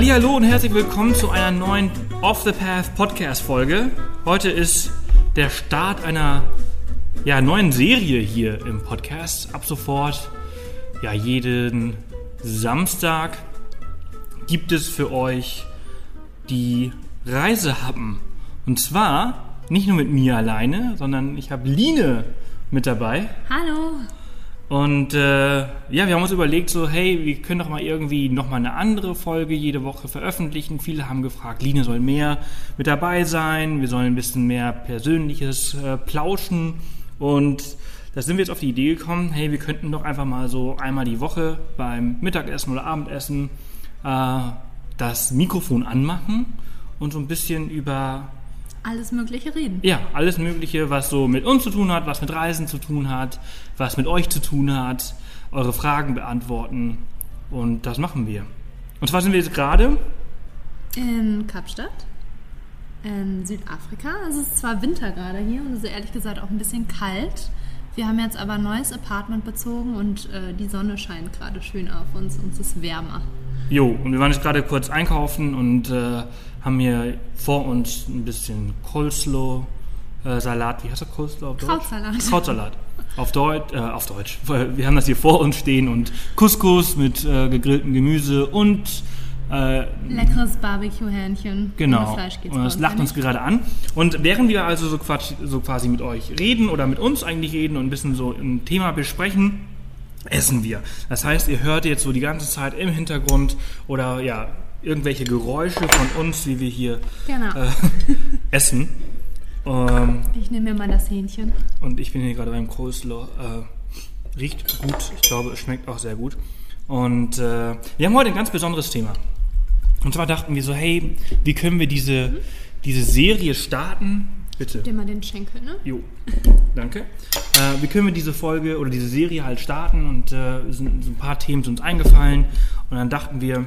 Hallihallo und herzlich willkommen zu einer neuen Off the Path Podcast Folge. Heute ist der Start einer ja, neuen Serie hier im Podcast. Ab sofort, ja, jeden Samstag gibt es für euch die Reisehappen. Und zwar nicht nur mit mir alleine, sondern ich habe Line mit dabei. Hallo. Und äh, ja, wir haben uns überlegt, so, hey, wir können doch mal irgendwie nochmal eine andere Folge jede Woche veröffentlichen. Viele haben gefragt, Line soll mehr mit dabei sein, wir sollen ein bisschen mehr persönliches äh, plauschen. Und da sind wir jetzt auf die Idee gekommen, hey, wir könnten doch einfach mal so einmal die Woche beim Mittagessen oder Abendessen äh, das Mikrofon anmachen und so ein bisschen über alles Mögliche reden. ja, alles Mögliche, was so mit uns zu tun hat, was mit Reisen zu tun hat, was mit euch zu tun hat, eure Fragen beantworten. Und das machen wir. Und zwar sind wir jetzt gerade, In Kapstadt, in Südafrika. Es ist zwar Winter gerade hier und es ist ehrlich gesagt auch ein bisschen kalt. Wir haben jetzt aber ein neues Apartment bezogen und äh, die Sonne scheint gerade schön auf uns und es ist wärmer. jo, und wir waren jetzt gerade kurz einkaufen und äh, haben hier vor uns ein bisschen Coleslaw, äh, Salat, wie heißt der Coleslaw? Krautsalat. Krautsalat. Auf Deutsch, äh, auf Deutsch. Wir haben das hier vor uns stehen und Couscous mit äh, gegrilltem Gemüse und äh, Leckeres Barbecue-Hähnchen. Genau. Und bei das lacht uns nicht. gerade an. Und während wir also so, quatsch, so quasi mit euch reden oder mit uns eigentlich reden und ein bisschen so ein Thema besprechen, essen wir. Das heißt, ihr hört jetzt so die ganze Zeit im Hintergrund oder ja, irgendwelche Geräusche von uns, wie wir hier Genau. äh, essen. Ähm, Ich nehme mir mal das Hähnchen. und ich bin hier gerade beim Coleslaw. Äh, riecht gut. Ich glaube, es schmeckt auch sehr gut. Und äh, wir haben heute ein ganz besonderes Thema. Und zwar dachten wir so, hey, wie können wir diese, diese Serie starten? Bitte. Dir mal den Schenkel, ne? Jo, danke. Äh, wie können wir diese Folge oder diese Serie halt starten? Und äh, sind, so ein paar Themen sind uns eingefallen. Und dann dachten wir,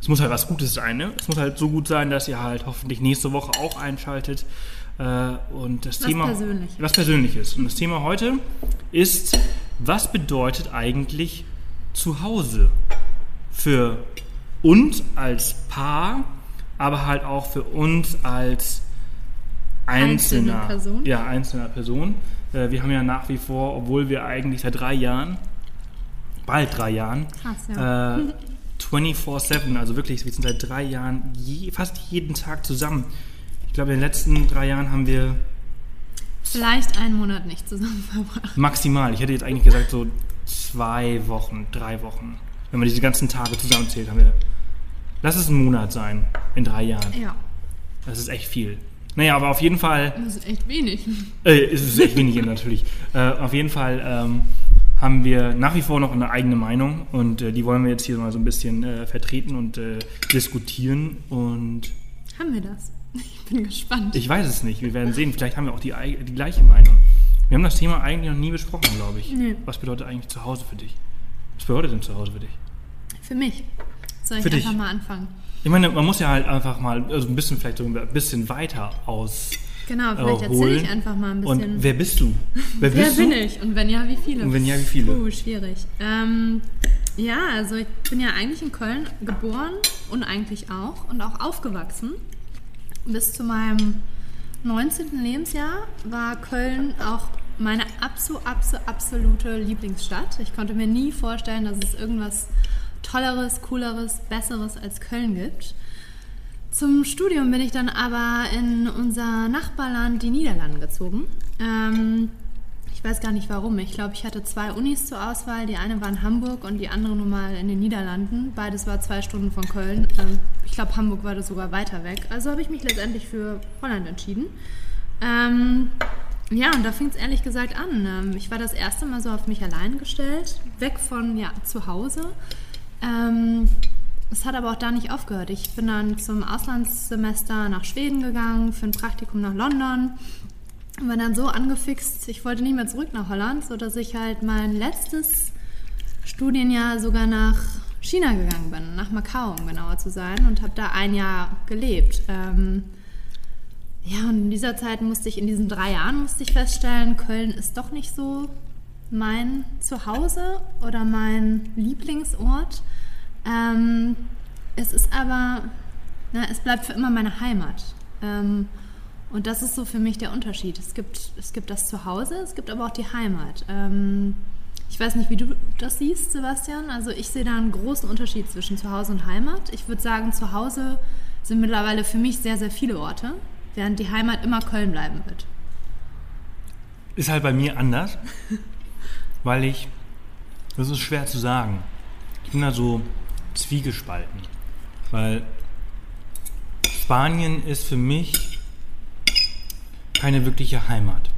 es muss halt was Gutes sein. Ne? Es muss halt so gut sein, dass ihr halt hoffentlich nächste Woche auch einschaltet. Äh, und das Was Thema. Persönliches. Was Persönliches. Und das Thema heute ist, was bedeutet eigentlich Zuhause für uns als Paar, aber halt auch für uns als Einzelne einzelner Person? Ja, einzelner Person. Äh, wir haben ja nach wie vor, obwohl wir eigentlich seit drei Jahren, bald drei Jahren, Krass, ja. äh, 24-7, also wirklich, wir sind seit drei Jahren je, fast jeden Tag zusammen. Ich glaube, in den letzten drei Jahren haben wir Vielleicht einen Monat nicht zusammen verbracht. maximal, ich hätte jetzt eigentlich gesagt, so zwei Wochen, drei Wochen. Wenn man diese ganzen Tage zusammenzählt, haben wir. Lass es ein Monat sein, in drei Jahren. Ja, Das ist echt viel. Naja, aber auf jeden Fall. das ist echt wenig. Äh, es ist echt wenig natürlich. Äh, auf jeden Fall ähm, haben wir nach wie vor noch eine eigene Meinung und äh, die wollen wir jetzt hier mal so ein bisschen äh, vertreten und äh, diskutieren. Und Haben wir das? Ich bin gespannt. ich weiß es nicht, wir werden sehen. Vielleicht haben wir auch die, die gleiche Meinung. Wir haben das Thema eigentlich noch nie besprochen, glaube ich. Nee. Was bedeutet eigentlich zu Hause für dich? Was bedeutet denn zu Hause für dich? Für mich. Soll ich Für dich. einfach mal anfangen? Ich meine, man muss ja halt einfach mal also ein bisschen vielleicht so ein bisschen weiter aus. Genau, vielleicht äh, erzähle ich einfach mal ein bisschen. Und wer bist du? Wer Wer bist bin du? ich? Und wenn ja, wie viele? Und wenn ja, wie viele? Uh, schwierig. Ähm, ja, also ich bin ja eigentlich in Köln geboren und eigentlich auch und auch aufgewachsen. Bis zu meinem 19. Lebensjahr war Köln auch meine abso, abso, absolute Lieblingsstadt. Ich konnte mir nie vorstellen, dass es irgendwas Tolleres, Cooleres, Besseres als Köln gibt. Zum Studium bin ich dann aber in unser Nachbarland, die Niederlande, gezogen. Ähm, ich weiß gar nicht warum. Ich glaube, ich hatte zwei Unis zur Auswahl. Die eine war in Hamburg und die andere nun mal in den Niederlanden. Beides war zwei Stunden von Köln. Ähm, glaube, Hamburg war das sogar weiter weg. Also habe ich mich letztendlich für Holland entschieden. Ähm, ja, und da fing es ehrlich gesagt an. Ähm, ich war das erste Mal so auf mich allein gestellt, weg von ja, zu Hause. Ähm, es hat aber auch da nicht aufgehört. Ich bin dann zum Auslandssemester nach Schweden gegangen, für ein Praktikum nach London. Und war dann so angefixt, ich wollte nicht mehr zurück nach Holland, sodass ich halt mein letztes Studienjahr sogar nach China gegangen bin, nach Macau, um genauer zu sein, und habe da ein Jahr gelebt. Ähm, ja, und in dieser Zeit musste ich, in diesen drei Jahren musste ich feststellen, Köln ist doch nicht so mein Zuhause oder mein Lieblingsort. Ähm, Es ist aber, na, es bleibt für immer meine Heimat. Ähm, und das ist so für mich der Unterschied. Es gibt, es gibt das Zuhause, es gibt aber auch die Heimat. Ähm, ich weiß nicht, wie du das siehst, Sebastian. Also ich sehe da einen großen Unterschied zwischen Zuhause und Heimat. Ich würde sagen, Zuhause sind mittlerweile für mich sehr, sehr viele Orte, während die Heimat immer Köln bleiben wird. Ist halt bei mir anders, weil ich, das ist schwer zu sagen. Ich bin da so zwiegespalten, weil Spanien ist für mich keine wirkliche Heimat.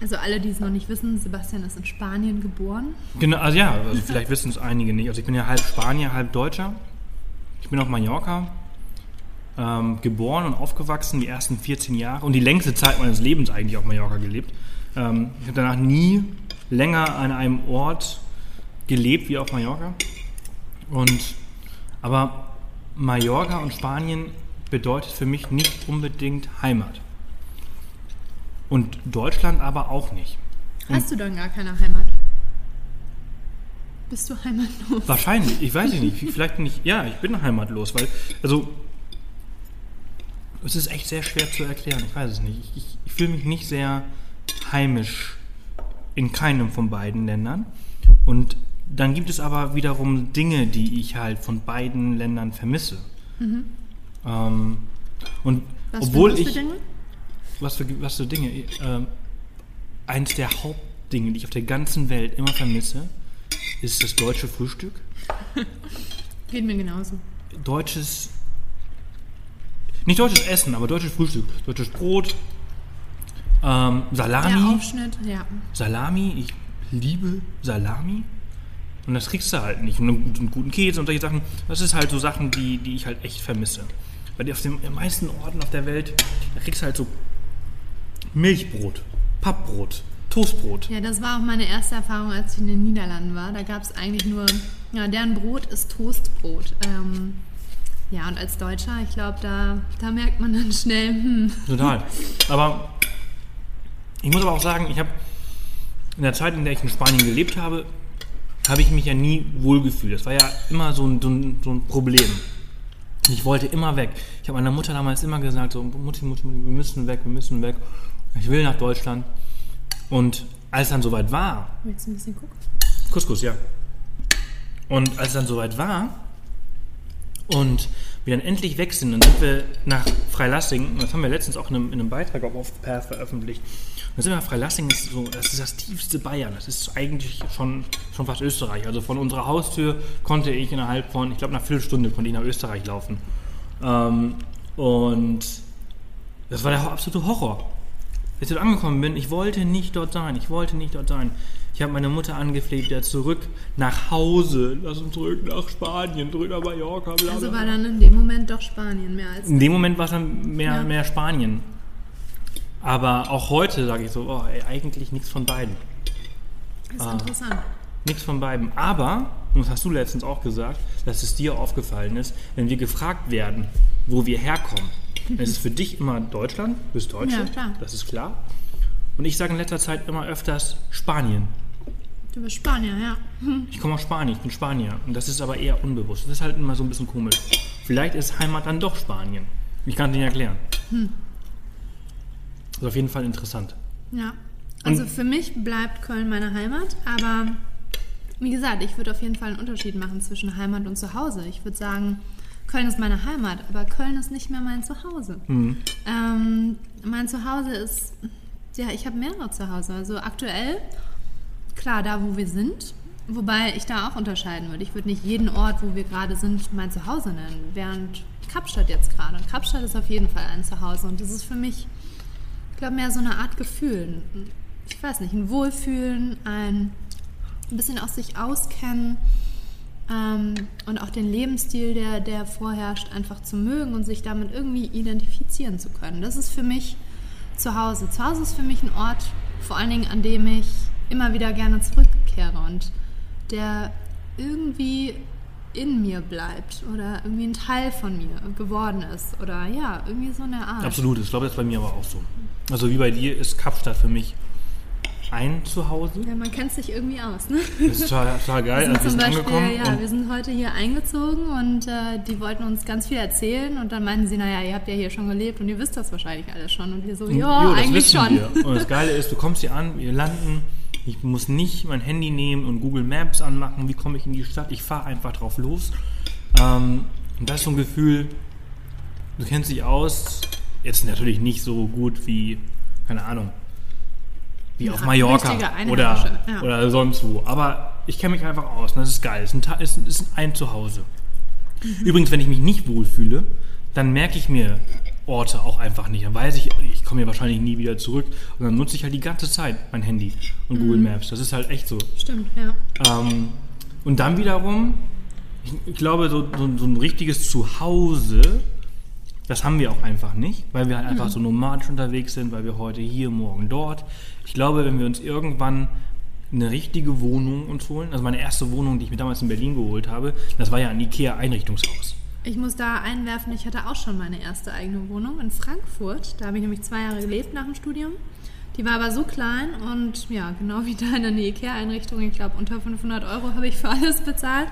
Also alle, die es noch nicht wissen, Sebastian ist in Spanien geboren. Genau, also ja, also vielleicht wissen es einige nicht. Also ich bin ja halb Spanier, halb Deutscher. Ich bin auf Mallorca ähm, geboren und aufgewachsen, die ersten 14 Jahre und die längste Zeit meines Lebens eigentlich auf Mallorca gelebt. Ähm, ich habe danach nie länger an einem Ort gelebt wie auf Mallorca. Und aber Mallorca und Spanien bedeutet für mich nicht unbedingt Heimat. Und Deutschland aber auch nicht. Hast du dann gar keine Heimat? Bist du heimatlos? Wahrscheinlich, ich weiß nicht. Vielleicht bin ich, ja, ich bin heimatlos, weil, also, es ist echt sehr schwer zu erklären, ich weiß es nicht. Ich, ich, ich fühle mich nicht sehr heimisch in keinem von beiden Ländern. Und dann gibt es aber wiederum Dinge, die ich halt von beiden Ländern vermisse. Mhm. Ähm, und Was obwohl ich. Dinge? Was für, was für Dinge? Ähm, eins der Hauptdinge, die ich auf der ganzen Welt immer vermisse, ist das deutsche Frühstück. Geht mir genauso. Deutsches. Nicht deutsches Essen, aber deutsches Frühstück. Deutsches Brot, ähm, Der Salami. Aufschnitt, ja. Salami, ich liebe Salami. Und das kriegst du halt nicht. Und einen guten Käse und solche Sachen. Das ist halt so Sachen, die, die ich halt echt vermisse. Weil die auf den meisten Orten auf der Welt, da kriegst du halt so Milchbrot, Pappbrot, Toastbrot. Ja, das war auch meine erste Erfahrung, als ich in den Niederlanden war. Da gab es eigentlich nur, ja, deren Brot ist Toastbrot. Ähm, ja, und als Deutscher, ich glaube, da, da merkt man dann schnell, hm, Total. Aber ich muss aber auch sagen, ich habe in der Zeit, in der ich in Spanien gelebt habe, habe ich mich ja nie wohlgefühlt. Das war ja immer so ein, so ein, so ein Problem. Ich wollte immer weg. Ich habe meiner Mutter damals immer gesagt, so, Mutti, Mutti, Mutti, wir müssen weg, wir müssen weg. Ich will nach Deutschland. Und als dann soweit war, willst du ein bisschen gucken? Couscous, ja. Und als es dann soweit war und wir dann endlich weg sind, dann sind wir nach Freilassing, das haben wir letztens auch in einem, in einem Beitrag auf Offpath veröffentlicht. Und dann sind wir nach Freilassing, das ist, so, das ist das tiefste Bayern, das ist eigentlich schon, schon fast Österreich. Also von unserer Haustür konnte ich innerhalb von, ich glaube, einer Viertelstunde konnte ich nach Österreich laufen. Ähm, und das war der absolute Horror. Als ich dort angekommen bin, ich wollte nicht dort sein. Ich wollte nicht dort sein. Ich habe meine Mutter angefleht, ja zurück nach Hause. Lass uns zurück nach Spanien, zurück nach Mallorca. Bla, Also bla, war bla. dann in dem Moment doch Spanien mehr als. In dem Moment war es dann mehr, Ja. mehr Spanien. Aber auch heute sage ich so, oh, ey, eigentlich nichts von beiden. Das ist Ah. interessant. Nichts von beiden. Aber, und das hast du letztens auch gesagt, dass es dir aufgefallen ist, wenn wir gefragt werden, wo wir herkommen, dann ist es für dich immer Deutschland, du bist Deutsche, Ja, klar. das ist klar. Und ich sage in letzter Zeit immer öfters Spanien. Du bist Spanier, ja. Ich komme aus Spanien, ich bin Spanier. Und das ist aber eher unbewusst. Das ist halt immer so ein bisschen komisch. Vielleicht ist Heimat dann doch Spanien. Ich kann es nicht erklären. Das ist auf jeden Fall interessant. Ja. Also für mich bleibt Köln meine Heimat, aber wie gesagt, ich würde auf jeden Fall einen Unterschied machen zwischen Heimat und Zuhause. Ich würde sagen, Köln ist meine Heimat, aber Köln ist nicht mehr mein Zuhause. Ähm, mein Zuhause ist, ja, ich habe mehrere Zuhause. Also aktuell, klar, da wo wir sind, wobei ich da auch unterscheiden würde. Ich würde nicht jeden Ort, wo wir gerade sind, mein Zuhause nennen, während Kapstadt jetzt gerade. Und Kapstadt ist auf jeden Fall ein Zuhause und das ist für mich ich glaube, mehr so eine Art Gefühl. Ich weiß nicht, ein Wohlfühlen, ein, ein bisschen aus sich auskennen ähm, und auch den Lebensstil, der, der vorherrscht, einfach zu mögen und sich damit irgendwie identifizieren zu können. Das ist für mich zu Hause. Zu Hause ist für mich ein Ort, vor allen Dingen, an dem ich immer wieder gerne zurückkehre und der irgendwie in mir bleibt oder irgendwie ein Teil von mir geworden ist oder ja, irgendwie so eine Art. Absolut, ich glaube, das ist bei mir aber auch so. Also wie bei dir ist Kapstadt für mich ein Zuhause. Ja, man kennt sich irgendwie aus, ne? Das ist total, total geil. Wir Also sind wir zum sind Beispiel, angekommen ja, wir sind heute hier eingezogen und äh, die wollten uns ganz viel erzählen und dann meinten sie, naja, ihr habt ja hier schon gelebt und ihr wisst das wahrscheinlich alles schon. Und wir so, ja, eigentlich schon. Wir. Und das Geile ist, du kommst hier an, wir landen, ich muss nicht mein Handy nehmen und Google Maps anmachen, wie komme ich in die Stadt, ich fahre einfach drauf los. Ähm, und das ist so ein Gefühl, du kennst dich aus, jetzt natürlich nicht so gut wie, keine Ahnung, wie Ja, auf Mallorca oder, ja. oder sonst wo. Aber ich kenne mich einfach aus und das ist geil. Es ist ein, ist, ist ein Zuhause. Mhm. Übrigens, wenn ich mich nicht wohlfühle, dann merke ich mir Orte auch einfach nicht. Dann weiß ich, ich komme hier wahrscheinlich nie wieder zurück. Und dann nutze ich halt die ganze Zeit mein Handy und Google Mhm. Maps. Das ist halt echt so. Stimmt, ja. Ähm, und dann wiederum, ich, ich glaube, so, so, so ein richtiges Zuhause, das haben wir auch einfach nicht, weil wir halt einfach so nomadisch unterwegs sind, weil wir heute hier, morgen dort. Ich glaube, wenn wir uns irgendwann eine richtige Wohnung uns holen, also meine erste Wohnung, die ich mir damals in Berlin geholt habe, das war ja ein IKEA-Einrichtungshaus. Ich muss da einwerfen, ich hatte auch schon meine erste eigene Wohnung in Frankfurt. Da habe ich nämlich zwei Jahre gelebt nach dem Studium. Die war aber so klein und ja, genau wie deine eine Ikea-Einrichtung. Ich glaube, unter 500 Euro habe ich für alles bezahlt.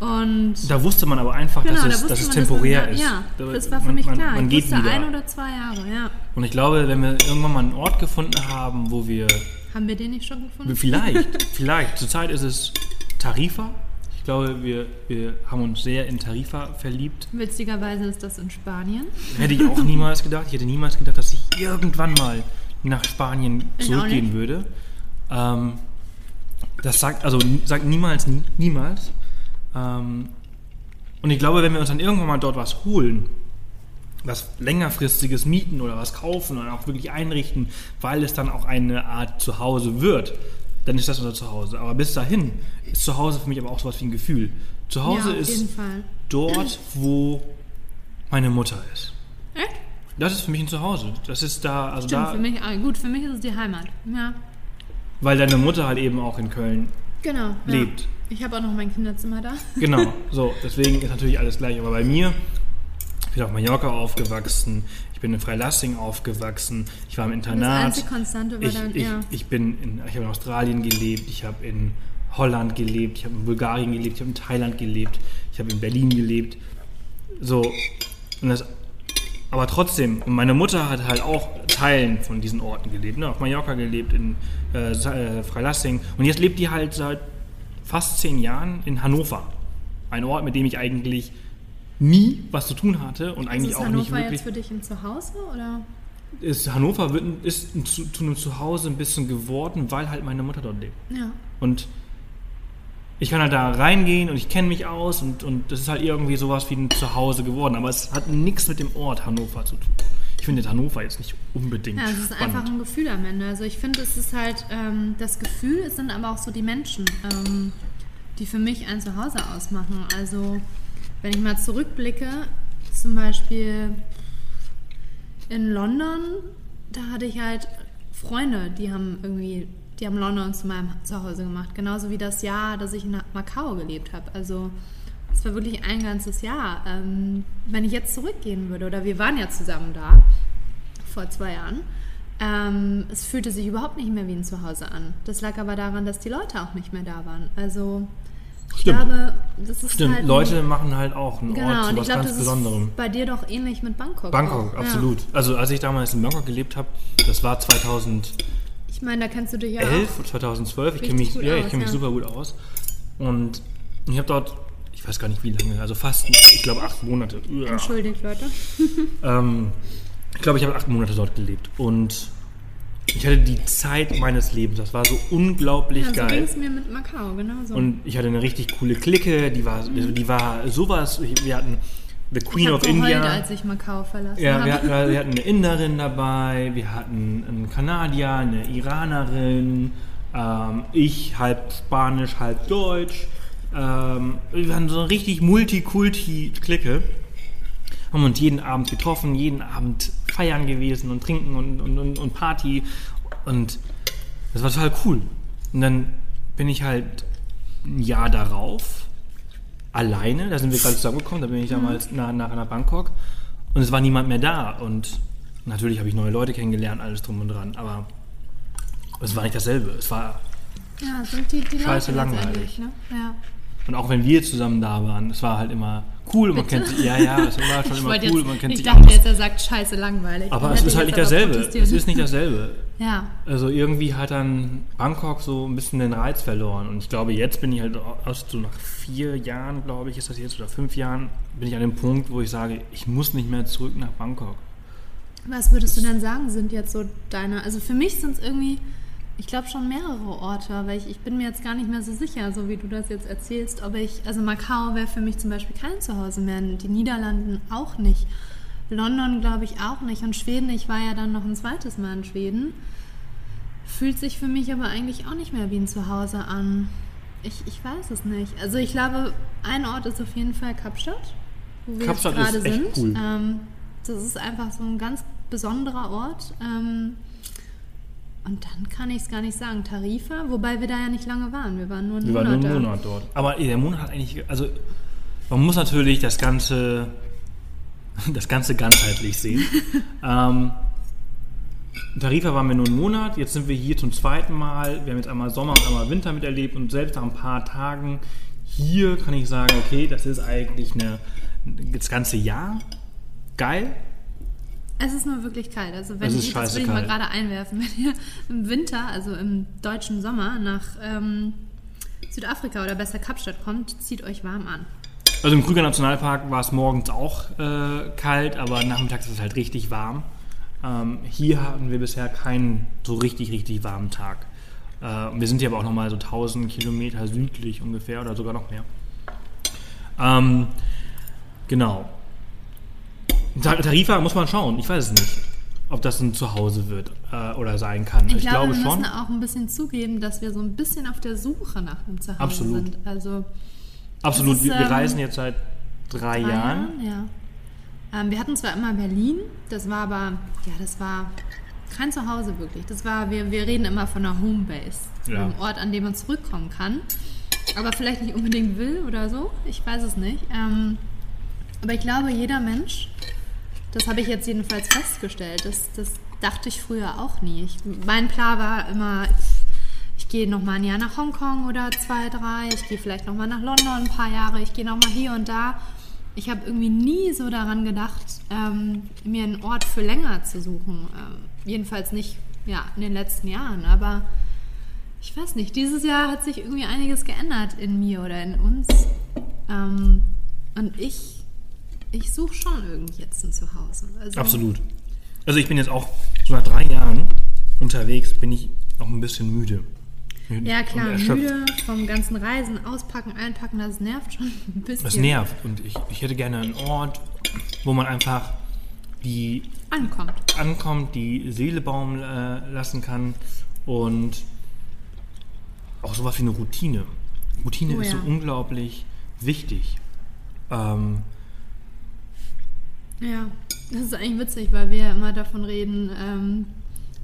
Und Da wusste man aber einfach, genau, dass, da es, wusste dass es man, temporär dass ist. Ja, Da- das war für man, mich man, klar. Man ich geht wusste wieder. ein oder zwei Jahre, ja. Und ich glaube, wenn wir irgendwann mal einen Ort gefunden haben, wo wir Haben wir den nicht schon gefunden? Vielleicht, vielleicht. Zurzeit ist es Tarifa. Ich glaube, wir, wir haben uns sehr in Tarifa verliebt. Witzigerweise ist das in Spanien. Hätte ich auch niemals gedacht. Ich hätte niemals gedacht, dass ich irgendwann mal nach Spanien Ich zurückgehen würde. Ähm, das sagt, also sagt niemals, nie, niemals. Ähm, und ich glaube, wenn wir uns dann irgendwann mal dort was holen, was längerfristiges mieten oder was kaufen oder auch wirklich einrichten, weil es dann auch eine Art Zuhause wird, dann ist das unser Zuhause. Aber bis dahin ist Zuhause für mich aber auch sowas wie ein Gefühl. Zuhause ja, ist Fall. dort, wo meine Mutter ist. Echt? Das ist für mich ein Zuhause. Das ist da, also Stimmt, da, für mich, ah, gut, für mich ist es die Heimat. Ja, weil deine Mutter halt eben auch in Köln genau. Ja. Ich habe auch noch mein Kinderzimmer da. Genau, so, deswegen ist natürlich alles gleich. Aber bei mir, ich bin auf Mallorca aufgewachsen, ich bin in Freilassing aufgewachsen, ich war im Das Internat. einzige Konstante war Ich, dann, ich, ja. ich bin in, ich habe in Australien gelebt, ich habe in Holland gelebt, ich habe in Bulgarien gelebt, ich habe in Thailand gelebt, ich habe in Berlin gelebt. So, und das, aber trotzdem, und meine Mutter hat halt auch Teilen von diesen Orten gelebt, ne? auf Mallorca gelebt, in äh, äh, Freilassing. Und jetzt lebt die halt seit fast zehn Jahren in Hannover. Ein Ort, mit dem ich eigentlich nie was zu tun hatte und Also eigentlich ist auch Hannover nicht wirklich. jetzt für dich ein Zuhause oder? ist Hannover wird, ist zu, zu einem Zuhause ein bisschen geworden, weil halt meine Mutter dort lebt. Ja. Und ich kann halt da reingehen und ich kenne mich aus und, und das ist halt irgendwie sowas wie ein Zuhause geworden. Aber es hat nichts mit dem Ort Hannover zu tun. Ich finde Hannover jetzt nicht unbedingt Ja, es ist spannend. einfach ein Gefühl am Ende. Also ich finde, es ist halt ähm, das Gefühl, es sind aber auch so die Menschen, ähm, die für mich ein Zuhause ausmachen. Also wenn ich mal zurückblicke, zum Beispiel in London, da hatte ich halt Freunde, die haben irgendwie, die haben London zu meinem Zuhause gemacht. Genauso wie das Jahr, dass ich in Macau gelebt habe. Also es war wirklich ein ganzes Jahr. Ähm, wenn ich jetzt zurückgehen würde, oder wir waren ja zusammen da, vor zwei Jahren. Ähm, es fühlte sich überhaupt nicht mehr wie ein Zuhause an. Das lag aber daran, dass die Leute auch nicht mehr da waren. Also ich Stimmt. glaube, das ist Stimmt, halt Leute machen halt auch einen genau, Ort zu was glaube, ganz Besonderem. bei dir doch ähnlich mit Bangkok. Bangkok, auch. absolut. Also als ich damals in Bangkok gelebt habe, das war 2011 Ja. Ich meine, da kennst du dich ja auch. oder 2012. Ich kenne mich, ja, ich kenn mich ja. super gut aus. Und ich habe dort, ich weiß gar nicht wie lange, also fast, ich glaube acht Monate. Uah. Entschuldigt, Leute. Ähm, ich glaube, ich habe acht Monate dort gelebt und ich hatte die Zeit meines Lebens. Das war so unglaublich Ja, so ging geil. es mir mit Macau, genau so. Und ich hatte eine richtig coole Clique, die war, die war sowas. Wir hatten The ich Queen habe of geheult, India. als ich Macau verlassen Ja, habe. wir hatten, wir hatten eine Inderin dabei, wir hatten einen Kanadier, eine Iranerin, ähm, ich halb Spanisch, halb Deutsch. Ähm, wir hatten so eine richtig Multikulti-Clique. Haben uns jeden Abend getroffen, jeden Abend feiern gewesen und trinken und, und, und, und Party. Und das war total cool. Und dann bin ich halt ein Jahr darauf alleine, da sind wir gerade zusammengekommen, da bin ich damals nach, nach, nach Bangkok und es war niemand mehr da und natürlich habe ich neue Leute kennengelernt, alles drum und dran, aber Es war nicht dasselbe. Es war Ja, sind die, die Scheiße Leute langweilig. Ne? Ja. Und auch wenn wir zusammen da waren, es war halt immer cool. Man Bitte? kennt sich, ja, ja, es war schon Ich, immer cool. jetzt, Man kennt ich sich dachte aus. jetzt, er sagt scheiße langweilig. Aber es ist halt nicht dasselbe. Es ist nicht dasselbe. Ja, Also irgendwie hat dann Bangkok so ein bisschen den Reiz verloren. Und ich glaube, jetzt bin ich halt aus so nach vier Jahren, glaube ich, ist das jetzt, oder fünf Jahren, bin ich an dem Punkt, wo ich sage, ich muss nicht mehr zurück nach Bangkok. was würdest du denn sagen, sind jetzt so deine, also für mich sind es irgendwie, ich glaube schon mehrere Orte, weil ich, ich bin mir jetzt gar nicht mehr so sicher, so wie du das jetzt erzählst, ob ich, also Macau wäre für mich zum Beispiel kein Zuhause mehr, die Niederlanden auch nicht, London glaube ich auch nicht und Schweden, ich war ja dann noch ein zweites Mal in Schweden, fühlt sich für mich aber eigentlich auch nicht mehr wie ein Zuhause an. Ich, ich weiß es nicht. Also ich glaube, ein Ort ist auf jeden Fall Kapstadt, wo wir Kapstadt gerade echt sind. cool. Ähm, das ist einfach so ein ganz besonderer Ort. Ähm, und dann kann ich es gar nicht sagen. Tarifa, wobei wir da ja nicht lange waren. Wir waren nur einen Wir waren nur Monat einen. Monat dort. Aber der Monat hat eigentlich, also man muss natürlich das Ganze, das Ganze ganzheitlich sehen. ähm, Tarifa waren wir nur einen Monat, jetzt sind wir hier zum zweiten Mal. Wir haben jetzt einmal Sommer und einmal Winter miterlebt und selbst nach ein paar Tagen hier kann ich sagen, okay, das ist eigentlich eine, das ganze Jahr geil. Es ist nur wirklich kalt. Also wenn ich, das will ich mal gerade einwerfen, wenn ihr im Winter, also im deutschen Sommer, nach ähm, Südafrika oder besser Kapstadt kommt, zieht euch warm an. Also im Krüger Nationalpark war es morgens auch äh, kalt, aber nachmittags ist es halt richtig warm. Ähm, hier hatten wir bisher keinen so richtig, richtig warmen Tag. Äh, wir sind hier aber auch nochmal so 1000 Kilometer südlich ungefähr oder sogar noch mehr. Ähm, genau. Ta- Tarifa muss man schauen, ich weiß es nicht, ob das ein Zuhause wird äh, oder sein kann. Ich, glaube, wir schon. müssen auch ein bisschen zugeben, dass wir so ein bisschen auf der Suche nach einem Zuhause Absolut. sind. Also Absolut, ist, wir, wir ähm, reisen jetzt seit drei, drei Jahren. ja. Ähm, wir hatten zwar immer Berlin, das war aber, ja, das war kein Zuhause wirklich. Das war, wir, wir reden immer von einer Homebase, Ja. einem Ort, an dem man zurückkommen kann. Aber vielleicht nicht unbedingt will oder so, ich weiß es nicht. Ähm, aber ich glaube, jeder Mensch, das habe ich jetzt jedenfalls festgestellt, das, das dachte ich früher auch nie. Ich, mein Plan war immer, ich gehe noch mal ein Jahr nach Hongkong oder zwei, drei, ich gehe vielleicht noch mal nach London ein paar Jahre, ich gehe noch mal hier und da. Ich habe irgendwie nie so daran gedacht, ähm, mir einen Ort für länger zu suchen. Ähm, jedenfalls nicht ja, in den letzten Jahren, aber ich weiß nicht, dieses Jahr hat sich irgendwie einiges geändert in mir oder in uns. Ähm, und ich, ich suche schon irgendwie jetzt ein Zuhause. Also, Absolut. Also ich bin jetzt auch so nach drei Jahren unterwegs, bin ich auch ein bisschen müde. Ja, klar, müde vom ganzen Reisen, auspacken, einpacken, das nervt schon ein bisschen. Das nervt und ich, ich hätte gerne einen Ort, wo man einfach die Ankommt. ankommt, die Seele baumeln äh, lassen kann und auch sowas wie eine Routine. Routine Oh ist so ja. unglaublich wichtig. Ähm, Ja, das ist eigentlich witzig, weil wir ja immer davon reden, ähm,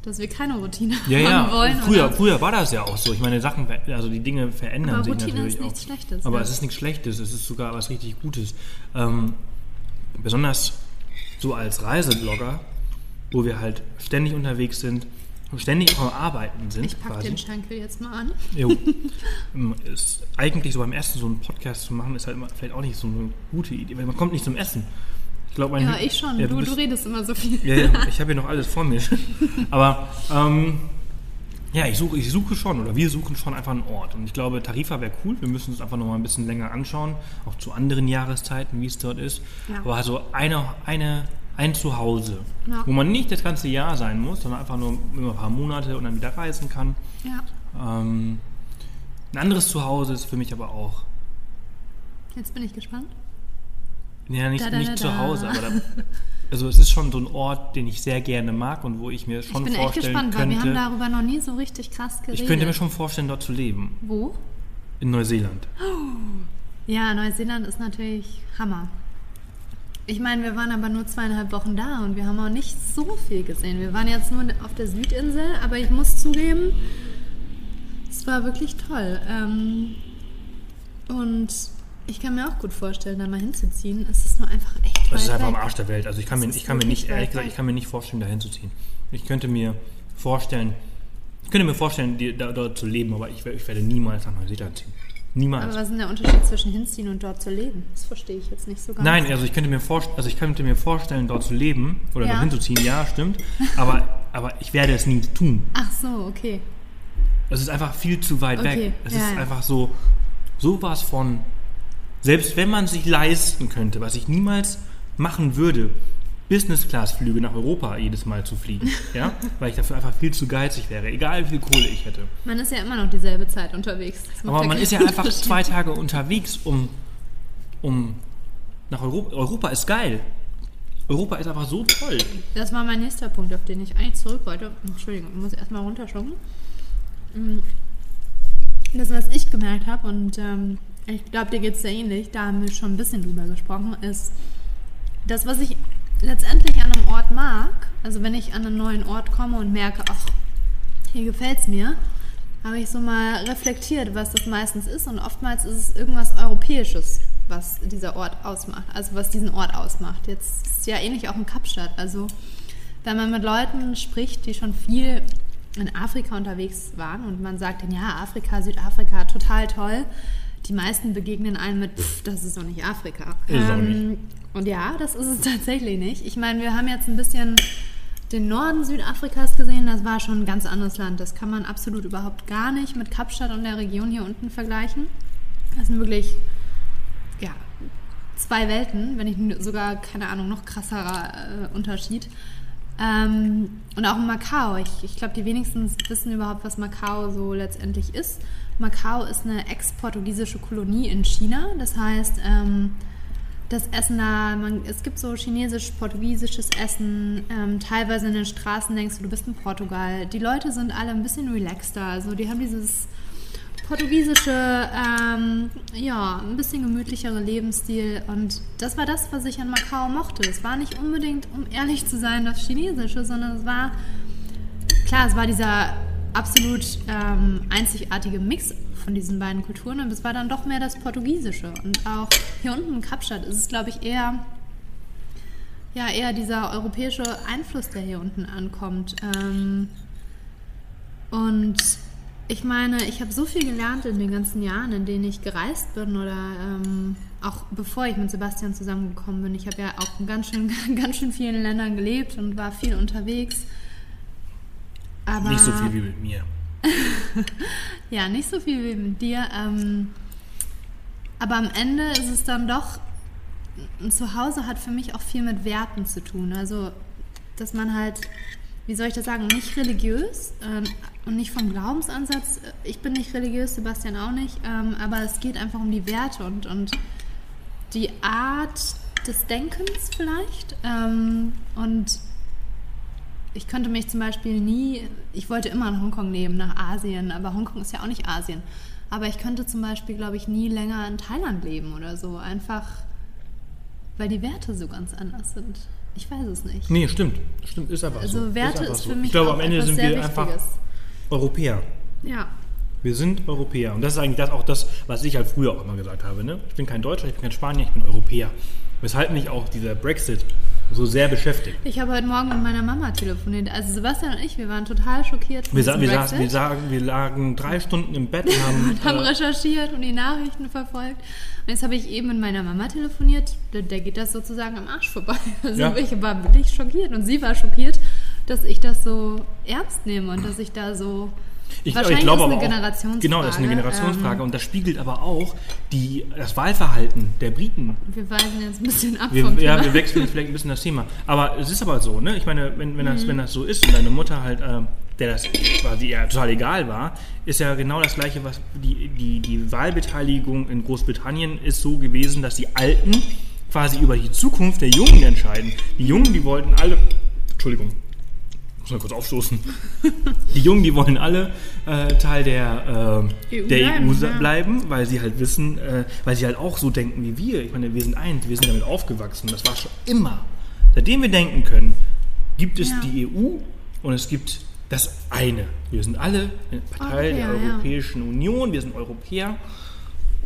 dass wir keine Routine ja, ja, haben wollen. früher, früher war das ja auch so. Ich meine, Sachen, also die Dinge verändern Aber sich Routine natürlich ist auch. nichts Schlechtes, Aber ja. es ist nichts Schlechtes, es ist sogar was richtig Gutes. Ähm, besonders so als Reiseblogger, wo wir halt ständig unterwegs sind, ständig auch am Arbeiten sind. Ich packe den Schenkel jetzt mal an. Jo. Ähm, ist eigentlich so beim Essen so einen Podcast zu machen, ist halt immer vielleicht auch nicht so eine gute Idee, weil man kommt nicht zum Essen. Ich glaube, mein Ja, ich schon. Ja, du, bist- du redest immer so viel. Ja, ja, ich habe hier noch alles vor mir. Aber ähm, ja, ich suche, ich suche schon oder wir suchen schon einfach einen Ort. Und ich glaube, Tarifa wäre cool. Wir müssen uns einfach noch mal ein bisschen länger anschauen, auch zu anderen Jahreszeiten, wie es dort ist. Ja. Aber also eine, eine, ein Zuhause, Ja. wo man nicht das ganze Jahr sein muss, sondern einfach nur immer ein paar Monate und dann wieder reisen kann. Ja, Ähm, ein anderes Zuhause ist für mich aber auch, jetzt bin ich gespannt. Ja, nicht, Da, da, nicht da, zu. Hause, aber da, also es ist schon so ein Ort, den ich sehr gerne mag und wo ich mir Ich schon bin echt vorstellen gespannt, weil wir könnte. haben darüber noch nie so richtig krass geredet. Ich könnte mir schon vorstellen, dort zu leben. Wo? In Neuseeland. Ja, Neuseeland ist natürlich Hammer. Ich meine, wir waren aber nur zweieinhalb Wochen da und wir haben auch nicht so viel gesehen. Wir waren jetzt nur auf der Südinsel, aber ich muss zugeben, es war wirklich toll. Ähm, und ich kann mir auch gut vorstellen, da mal hinzuziehen. Es ist nur einfach echt weit ist einfach am. Arsch der Welt. Also ich kann Das mir, ich kann mir nicht, ehrlich gesagt, ich kann mir nicht vorstellen, da hinzuziehen. Ich könnte mir vorstellen, Ich könnte mir vorstellen, die, da, dort zu leben, aber ich, ich werde niemals nach Neuseeland ziehen. Niemals. Aber was ist denn der Unterschied zwischen hinziehen und dort zu leben? Das verstehe ich jetzt nicht so ganz. Nein, also ich könnte mir vorstellen, also ich könnte mir vorstellen, dort zu leben oder Ja. dorthin zu ziehen, ja, stimmt. Aber, aber ich werde es nie tun. Ach so, okay. Es ist einfach viel zu weit Okay, weg. Es ja, ist ja. einfach so sowas von, selbst wenn man sich leisten könnte, was ich niemals machen würde, Business-Class-Flüge nach Europa jedes Mal zu fliegen, ja, weil ich dafür einfach viel zu geizig wäre, egal wie viel Kohle ich hätte. Man ist ja immer noch dieselbe Zeit unterwegs. Aber man ist ja einfach zwei Tage unterwegs, um, um nach Europa. Europa ist geil. Europa ist einfach so toll. Das war mein nächster Punkt, auf den ich eigentlich zurück wollte. Entschuldigung, ich muss erstmal runterschlucken. Mm. Das, was ich gemerkt habe, und ähm, ich glaube, dir geht es sehr ähnlich, da haben wir schon ein bisschen drüber gesprochen, ist das, was ich letztendlich an einem Ort mag, also wenn ich an einen neuen Ort komme und merke, ach, hier gefällt es mir, habe ich so mal reflektiert, was das meistens ist. Und oftmals ist es irgendwas Europäisches, was dieser Ort ausmacht, also was diesen Ort ausmacht. Jetzt ist es ja ähnlich auch in Kapstadt. Also wenn man mit Leuten spricht, die schon viel in Afrika unterwegs waren und man sagt denen, ja, Afrika, Südafrika, total toll. Die meisten begegnen einem mit, pff, das ist doch nicht Afrika. Ist Ähm, Und ja, das ist es tatsächlich nicht. Ich meine, wir haben jetzt ein bisschen den Norden Südafrikas gesehen, das war schon ein ganz anderes Land. Das kann man absolut überhaupt gar nicht mit Kapstadt und der Region hier unten vergleichen. Das sind wirklich, ja, zwei Welten, wenn nicht n- sogar, keine Ahnung, noch krasserer äh, Unterschied. Ähm, und auch in Macau. Ich, ich glaube, die wenigsten wissen überhaupt, was Macau so letztendlich ist. Macau ist eine ex-portugiesische Kolonie in China. Das heißt, ähm, das Essen da, man, es gibt so chinesisch-portugiesisches Essen. Ähm, teilweise in den Straßen denkst du, du bist in Portugal. Die Leute sind alle ein bisschen relaxter. Also die haben dieses portugiesische, ähm, ja, ein bisschen gemütlichere Lebensstil. Und das war das, was ich an Macau mochte. Es war nicht unbedingt, um ehrlich zu sein, das Chinesische, sondern es war, klar, es war dieser absolut ähm, einzigartige Mix von diesen beiden Kulturen, aber es war dann doch mehr das Portugiesische. Und auch hier unten in Kapstadt ist es, glaube ich, eher, ja, eher dieser europäische Einfluss, der hier unten ankommt. Ähm, und ich meine, ich habe so viel gelernt in den ganzen Jahren, in denen ich gereist bin oder ähm, auch bevor ich mit Sebastian zusammengekommen bin. Ich habe ja auch in ganz schön, ganz schön vielen Ländern gelebt und war viel unterwegs. Aber Nicht so viel wie mit mir. ja, nicht so viel wie mit dir. Ähm, aber am Ende ist es dann doch, ein Zuhause hat für mich auch viel mit Werten zu tun. Also, dass man halt, wie soll ich das sagen, nicht religiös ähm, und nicht vom Glaubensansatz. Ich bin nicht religiös, Sebastian auch nicht, ähm, aber es geht einfach um die Werte und, und die Art des Denkens vielleicht. Ähm, und ich könnte mich zum Beispiel nie, ich wollte immer in Hongkong leben, nach Asien, aber Hongkong ist ja auch nicht Asien. Aber ich könnte zum Beispiel, glaube ich, nie länger in Thailand leben oder so, einfach weil die Werte so ganz anders sind. Ich weiß es nicht. Nee, stimmt. Stimmt, ist einfach so. Also Werte einfach ist so. für mich Ich glaube, am Ende sind wir einfach Wichtiges. Europäer. Ja, Wir sind Europäer. Und das ist eigentlich das, auch das, was ich halt früher auch immer gesagt habe. Ne? Ich bin kein Deutscher, ich bin kein Spanier, ich bin Europäer. Weshalb mich auch dieser Brexit so sehr beschäftigt. ich habe heute Morgen mit meiner Mama telefoniert. Also Sebastian und ich, wir waren total schockiert Wir, sa wir, saßen, wir, sagen, wir lagen drei Stunden im Bett und haben, und haben äh, recherchiert und die Nachrichten verfolgt. Und jetzt habe ich eben mit meiner Mama telefoniert. Der, der geht das sozusagen am Arsch vorbei. Also Ja. ich war wirklich schockiert. Und sie war schockiert, dass ich das so ernst nehme und dass ich da so. Ich, Wahrscheinlich ich glaube ist aber eine auch, Generationsfrage. Genau, das ist eine Generationsfrage. Ähm, und das spiegelt aber auch die, das Wahlverhalten der Briten. wir weisen jetzt ein bisschen ab Wir, vom ja, Thema. wir wechseln vielleicht ein bisschen das Thema. Aber es ist aber so, ne? Ich meine, wenn, wenn, Mhm. das, wenn das so ist und deine Mutter halt, äh, der das quasi ja total egal war, ist ja genau das Gleiche, was die, die, die Wahlbeteiligung in Großbritannien ist so gewesen, dass die Alten quasi über die Zukunft der Jungen entscheiden. Die Jungen, die wollten alle. Entschuldigung. Muss mal kurz aufstoßen. Die Jungen, die wollen alle äh, Teil der, äh, EU der bleiben, EU ja. bleiben, weil sie halt wissen, äh, weil sie halt auch so denken wie wir. Ich meine, wir sind eins, wir sind damit aufgewachsen. Das war schon immer. Seitdem wir denken können, gibt es Ja. die EU und es gibt das eine. Wir sind alle eine Partei der Europäer, ja. Europäischen Union, wir sind Europäer.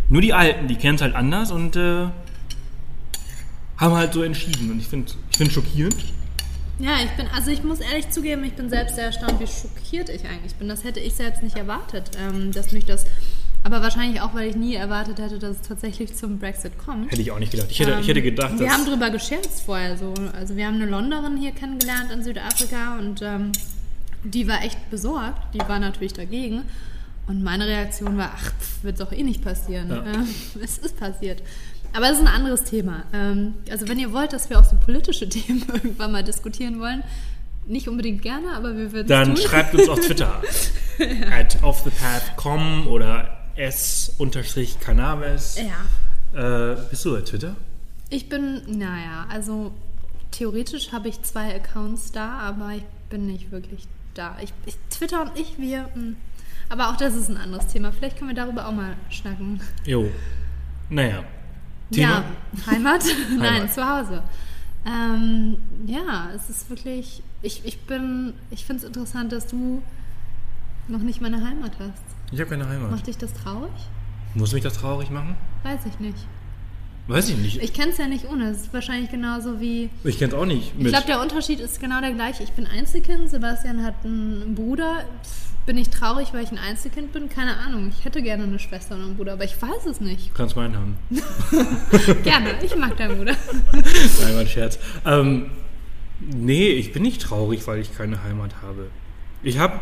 Nur die Alten, die kennen es halt anders und äh, haben halt so entschieden. Und ich finde ich find schockierend, Ja, ich bin, also ich muss ehrlich zugeben, ich bin selbst sehr erstaunt, wie schockiert ich eigentlich bin. Das hätte ich selbst nicht erwartet, ähm, dass mich das, aber wahrscheinlich auch, weil ich nie erwartet hätte, dass es tatsächlich zum Brexit kommt. Hätte ich auch nicht gedacht. Ich hätte, ich hätte gedacht, Ähm, wir dass. haben drüber gescherzt vorher so. Also wir haben eine Londonerin hier kennengelernt in Südafrika und ähm, die war echt besorgt. Die war natürlich dagegen. Und meine Reaktion war, ach, wird doch eh nicht passieren. Ja. Ähm, es ist passiert. Aber es ist ein anderes Thema. Ähm, also wenn ihr wollt, dass wir auch so politische Themen irgendwann mal diskutieren wollen, nicht unbedingt gerne, aber wir würden Dann tun. schreibt uns auf Twitter. At offthepath.com oder s-cannabis. Ja. Äh, bist du bei Twitter? Ich bin, naja, also theoretisch habe ich zwei Accounts da, aber ich bin nicht wirklich da. Ich, ich Twitter und ich, wir. mh. Aber auch das ist ein anderes Thema. Vielleicht können wir darüber auch mal schnacken. Jo. Naja. Thema? Ja, Heimat? Nein, Heimat. zu Hause. Ähm, ja, es ist wirklich. Ich, ich bin. Ich finde es interessant, dass du noch nicht meine Heimat hast. Ich habe keine Heimat. Macht dich das traurig? Muss mich das traurig machen? Weiß ich nicht. Weiß ich nicht. Ich kenne es ja nicht ohne. Es ist wahrscheinlich genauso wie. Ich kenn's auch nicht. Ich Mit. glaube, der Unterschied ist genau der gleiche. Ich bin Einzelkind, Sebastian hat einen Bruder. Pff, Bin ich traurig, weil ich ein Einzelkind bin? Keine Ahnung. Ich hätte gerne eine Schwester und einen Bruder, aber ich weiß es nicht. du kannst meinen haben. Gerne, ich mag deinen Bruder. Nein, mein Scherz. Ähm, nee, ich bin nicht traurig, weil ich keine Heimat habe. Ich habe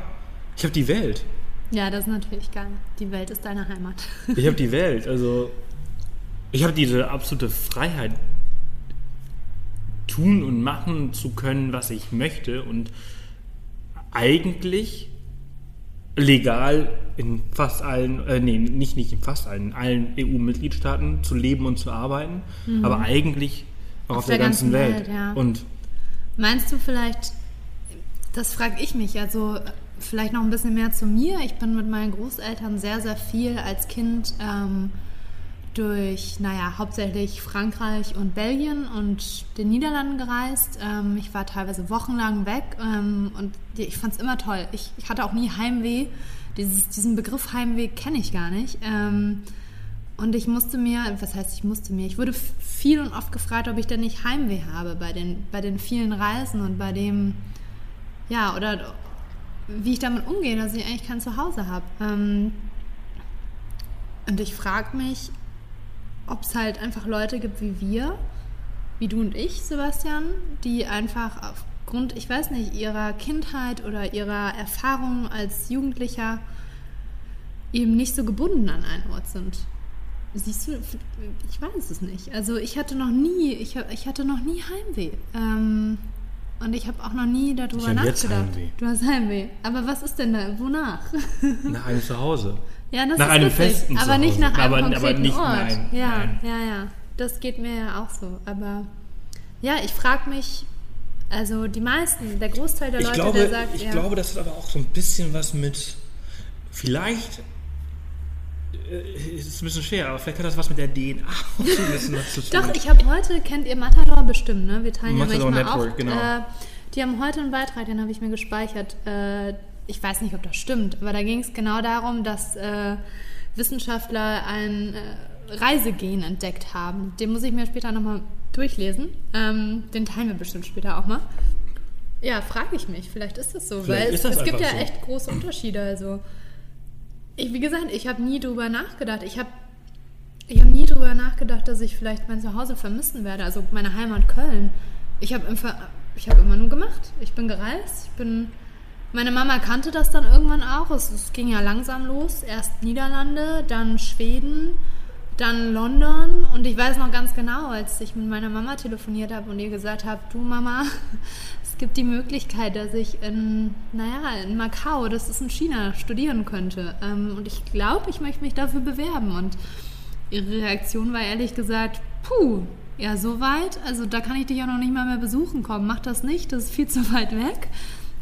ich hab die Welt. Ja, das ist natürlich geil. Die Welt ist deine Heimat. Ich habe die Welt. Also, ich habe diese absolute Freiheit, tun und machen zu können, was ich möchte. Und eigentlich legal in fast allen, äh, nee, nicht, nicht in fast allen, in allen EU-Mitgliedstaaten zu leben und zu arbeiten. Aber eigentlich auch auf, der, ganzen, Welt. ja. Und Meinst du vielleicht, das frage ich mich, also vielleicht noch ein bisschen mehr zu mir. Ich bin mit meinen Großeltern sehr, sehr viel als Kind ähm, durch, naja, hauptsächlich Frankreich und Belgien und den Niederlanden gereist. Ähm, ich war teilweise wochenlang weg ähm, und ich fand es immer toll. Ich, ich hatte auch nie Heimweh. Dieses, diesen Begriff Heimweh kenne ich gar nicht. Ähm, und ich musste mir, was heißt ich musste mir, ich wurde viel und oft gefragt, ob ich denn nicht Heimweh habe bei den, bei den vielen Reisen und bei dem, ja, oder wie ich damit umgehe, dass ich eigentlich kein Zuhause habe. Ähm, und ich frage mich, ob es halt einfach Leute gibt wie wir, wie du und ich, Sebastian, die einfach aufgrund, ich weiß nicht, ihrer Kindheit oder ihrer Erfahrungen als Jugendlicher eben nicht so gebunden an einen Ort sind. Siehst du, ich weiß es nicht. Also ich hatte noch nie, ich, ich hatte noch nie Heimweh. Ähm, und ich habe auch noch nie darüber Ich hab jetzt nachgedacht. Heimweh. Du hast Heimweh. Aber was ist denn da? Wonach? nach einem Zuhause. Ja, das Nach ist einem witzig, festen aber nicht nach einem Aber- aber konkreten nicht- Ort. nein, ja, nein. ja, ja. Das geht mir ja auch so. Aber ja, ich frage mich, also die meisten, der Großteil der Ich Leute, glaube, der sagt, ich ja, glaube, das hat aber auch so ein bisschen was mit. Vielleicht. Äh, Es ist ein bisschen schwer, aber vielleicht hat das was mit der DNA zu tun. Doch, ich habe heute, kennt ihr Matador bestimmt, ne? Wir teilen Matador ja manchmal Network, auch. genau. Äh, die haben heute einen Beitrag, den habe ich mir gespeichert. Äh, ich weiß nicht, ob das stimmt, aber da ging es genau darum, dass äh, Wissenschaftler ein äh, Reisegen entdeckt haben. Den muss ich mir später nochmal durchlesen. Ähm, den teilen wir bestimmt später auch mal. Ja, frage ich mich. Vielleicht ist das so, Vielleicht weil es, es gibt ja so. echt große Unterschiede. Also, ich, wie gesagt, ich habe nie drüber nachgedacht. Ich habe ich habe nie drüber nachgedacht, dass ich vielleicht mein Zuhause vermissen werde, also meine Heimat Köln. Ich habe ich habe immer nur gemacht. Ich bin gereist. Ich bin. Meine Mama kannte das dann irgendwann auch. Es, es ging ja langsam los. Erst Niederlande, dann Schweden, dann London. Und ich weiß noch ganz genau, als ich mit meiner Mama telefoniert habe und ihr gesagt habe, du Mama, es gibt die Möglichkeit, dass ich in, naja, in Macau, das ist in China, studieren könnte. Ähm, und ich glaube, ich möchte mich dafür bewerben. Und ihre Reaktion war ehrlich gesagt, puh, ja, so weit, also da kann ich dich ja noch nicht mal mehr besuchen kommen. Mach das nicht, das ist viel zu weit weg.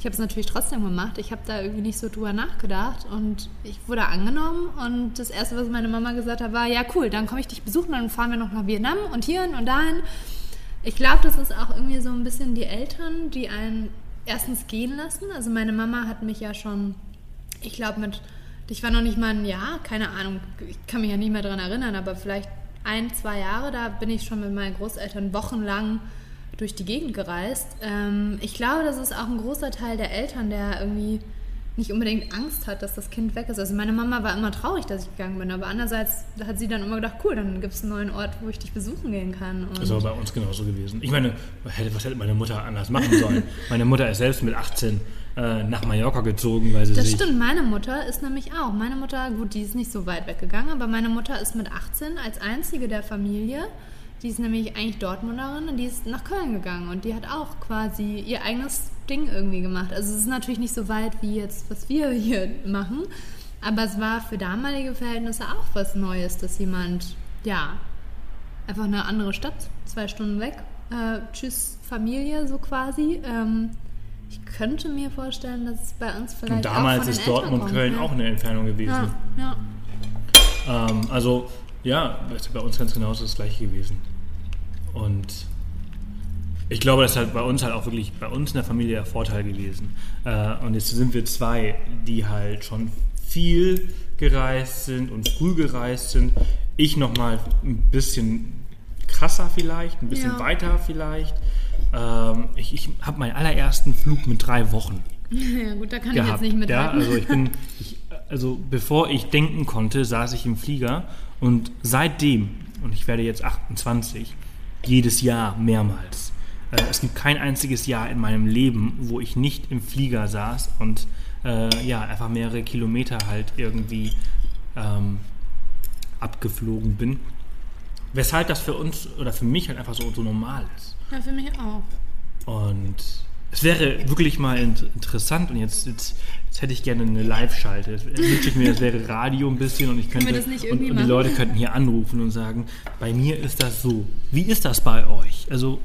Ich habe es natürlich trotzdem gemacht. Ich habe da irgendwie nicht so drüber nachgedacht und ich wurde angenommen und das erste, was meine Mama gesagt hat, war, ja cool, dann komme ich dich besuchen, dann fahren wir noch nach Vietnam und hierhin und dahin. Ich glaube, das ist auch irgendwie so ein bisschen die Eltern, die einen erstens gehen lassen. Also meine Mama hat mich ja schon, ich glaube mit, ich war noch nicht mal ein Jahr, keine Ahnung, ich kann mich ja nicht mehr daran erinnern, aber vielleicht ein, zwei Jahre, da bin ich schon mit meinen Großeltern wochenlang durch die Gegend gereist. Ähm, ich glaube, das ist auch ein großer Teil der Eltern, der irgendwie nicht unbedingt Angst hat, dass das Kind weg ist. Also meine Mama war immer traurig, dass ich gegangen bin, aber andererseits hat sie dann immer gedacht, cool, dann gibt es einen neuen Ort, wo ich dich besuchen gehen kann. Und das war bei uns genauso gewesen. Ich meine, was hätte meine Mutter anders machen sollen? meine Mutter ist selbst mit 18 äh, nach Mallorca gezogen, weil sie Das stimmt, meine Mutter ist nämlich auch. Meine Mutter, gut, die ist nicht so weit weggegangen, aber meine Mutter ist mit 18 als einzige der Familie die ist nämlich eigentlich Dortmunderin und die ist nach Köln gegangen und die hat auch quasi ihr eigenes Ding irgendwie gemacht. Also es ist natürlich nicht so weit wie jetzt, was wir hier machen, aber es war für damalige Verhältnisse auch was Neues, dass jemand, ja, einfach eine andere Stadt, zwei Stunden weg, äh, tschüss Familie so quasi. Ähm, ich könnte mir vorstellen, dass es bei uns vielleicht. Und damals auch ist Dortmund-Köln ja. auch eine Entfernung gewesen. Ja, ja. Ähm, also, ja, bei uns ganz genauso das gleiche gewesen. Und ich glaube, das ist halt bei uns halt auch wirklich, bei uns in der Familie der Vorteil gewesen. Äh, und jetzt sind wir zwei, die halt schon viel gereist sind und früh gereist sind. Ich nochmal ein bisschen krasser vielleicht, ein bisschen ja. weiter vielleicht. Ähm, ich ich habe meinen allerersten Flug mit drei Wochen. Ja gut, da kann gehabt. ich jetzt nicht mit. Ja, also ich bin, ich, also bevor ich denken konnte, saß ich im Flieger und seitdem, und ich werde jetzt 28, jedes Jahr mehrmals. Äh, es gibt kein einziges Jahr in meinem Leben, wo ich nicht im Flieger saß und äh, ja, einfach mehrere Kilometer halt irgendwie ähm, abgeflogen bin. Weshalb das für uns oder für mich halt einfach so, so normal ist. Ja, für mich auch. Und es wäre wirklich mal interessant und jetzt, jetzt, jetzt hätte ich gerne eine Live-Schalte. Wünsche ich mir, das wäre Radio ein bisschen und ich könnte und, und, die Leute könnten hier anrufen und sagen, bei mir ist das so. Wie ist das bei euch? Also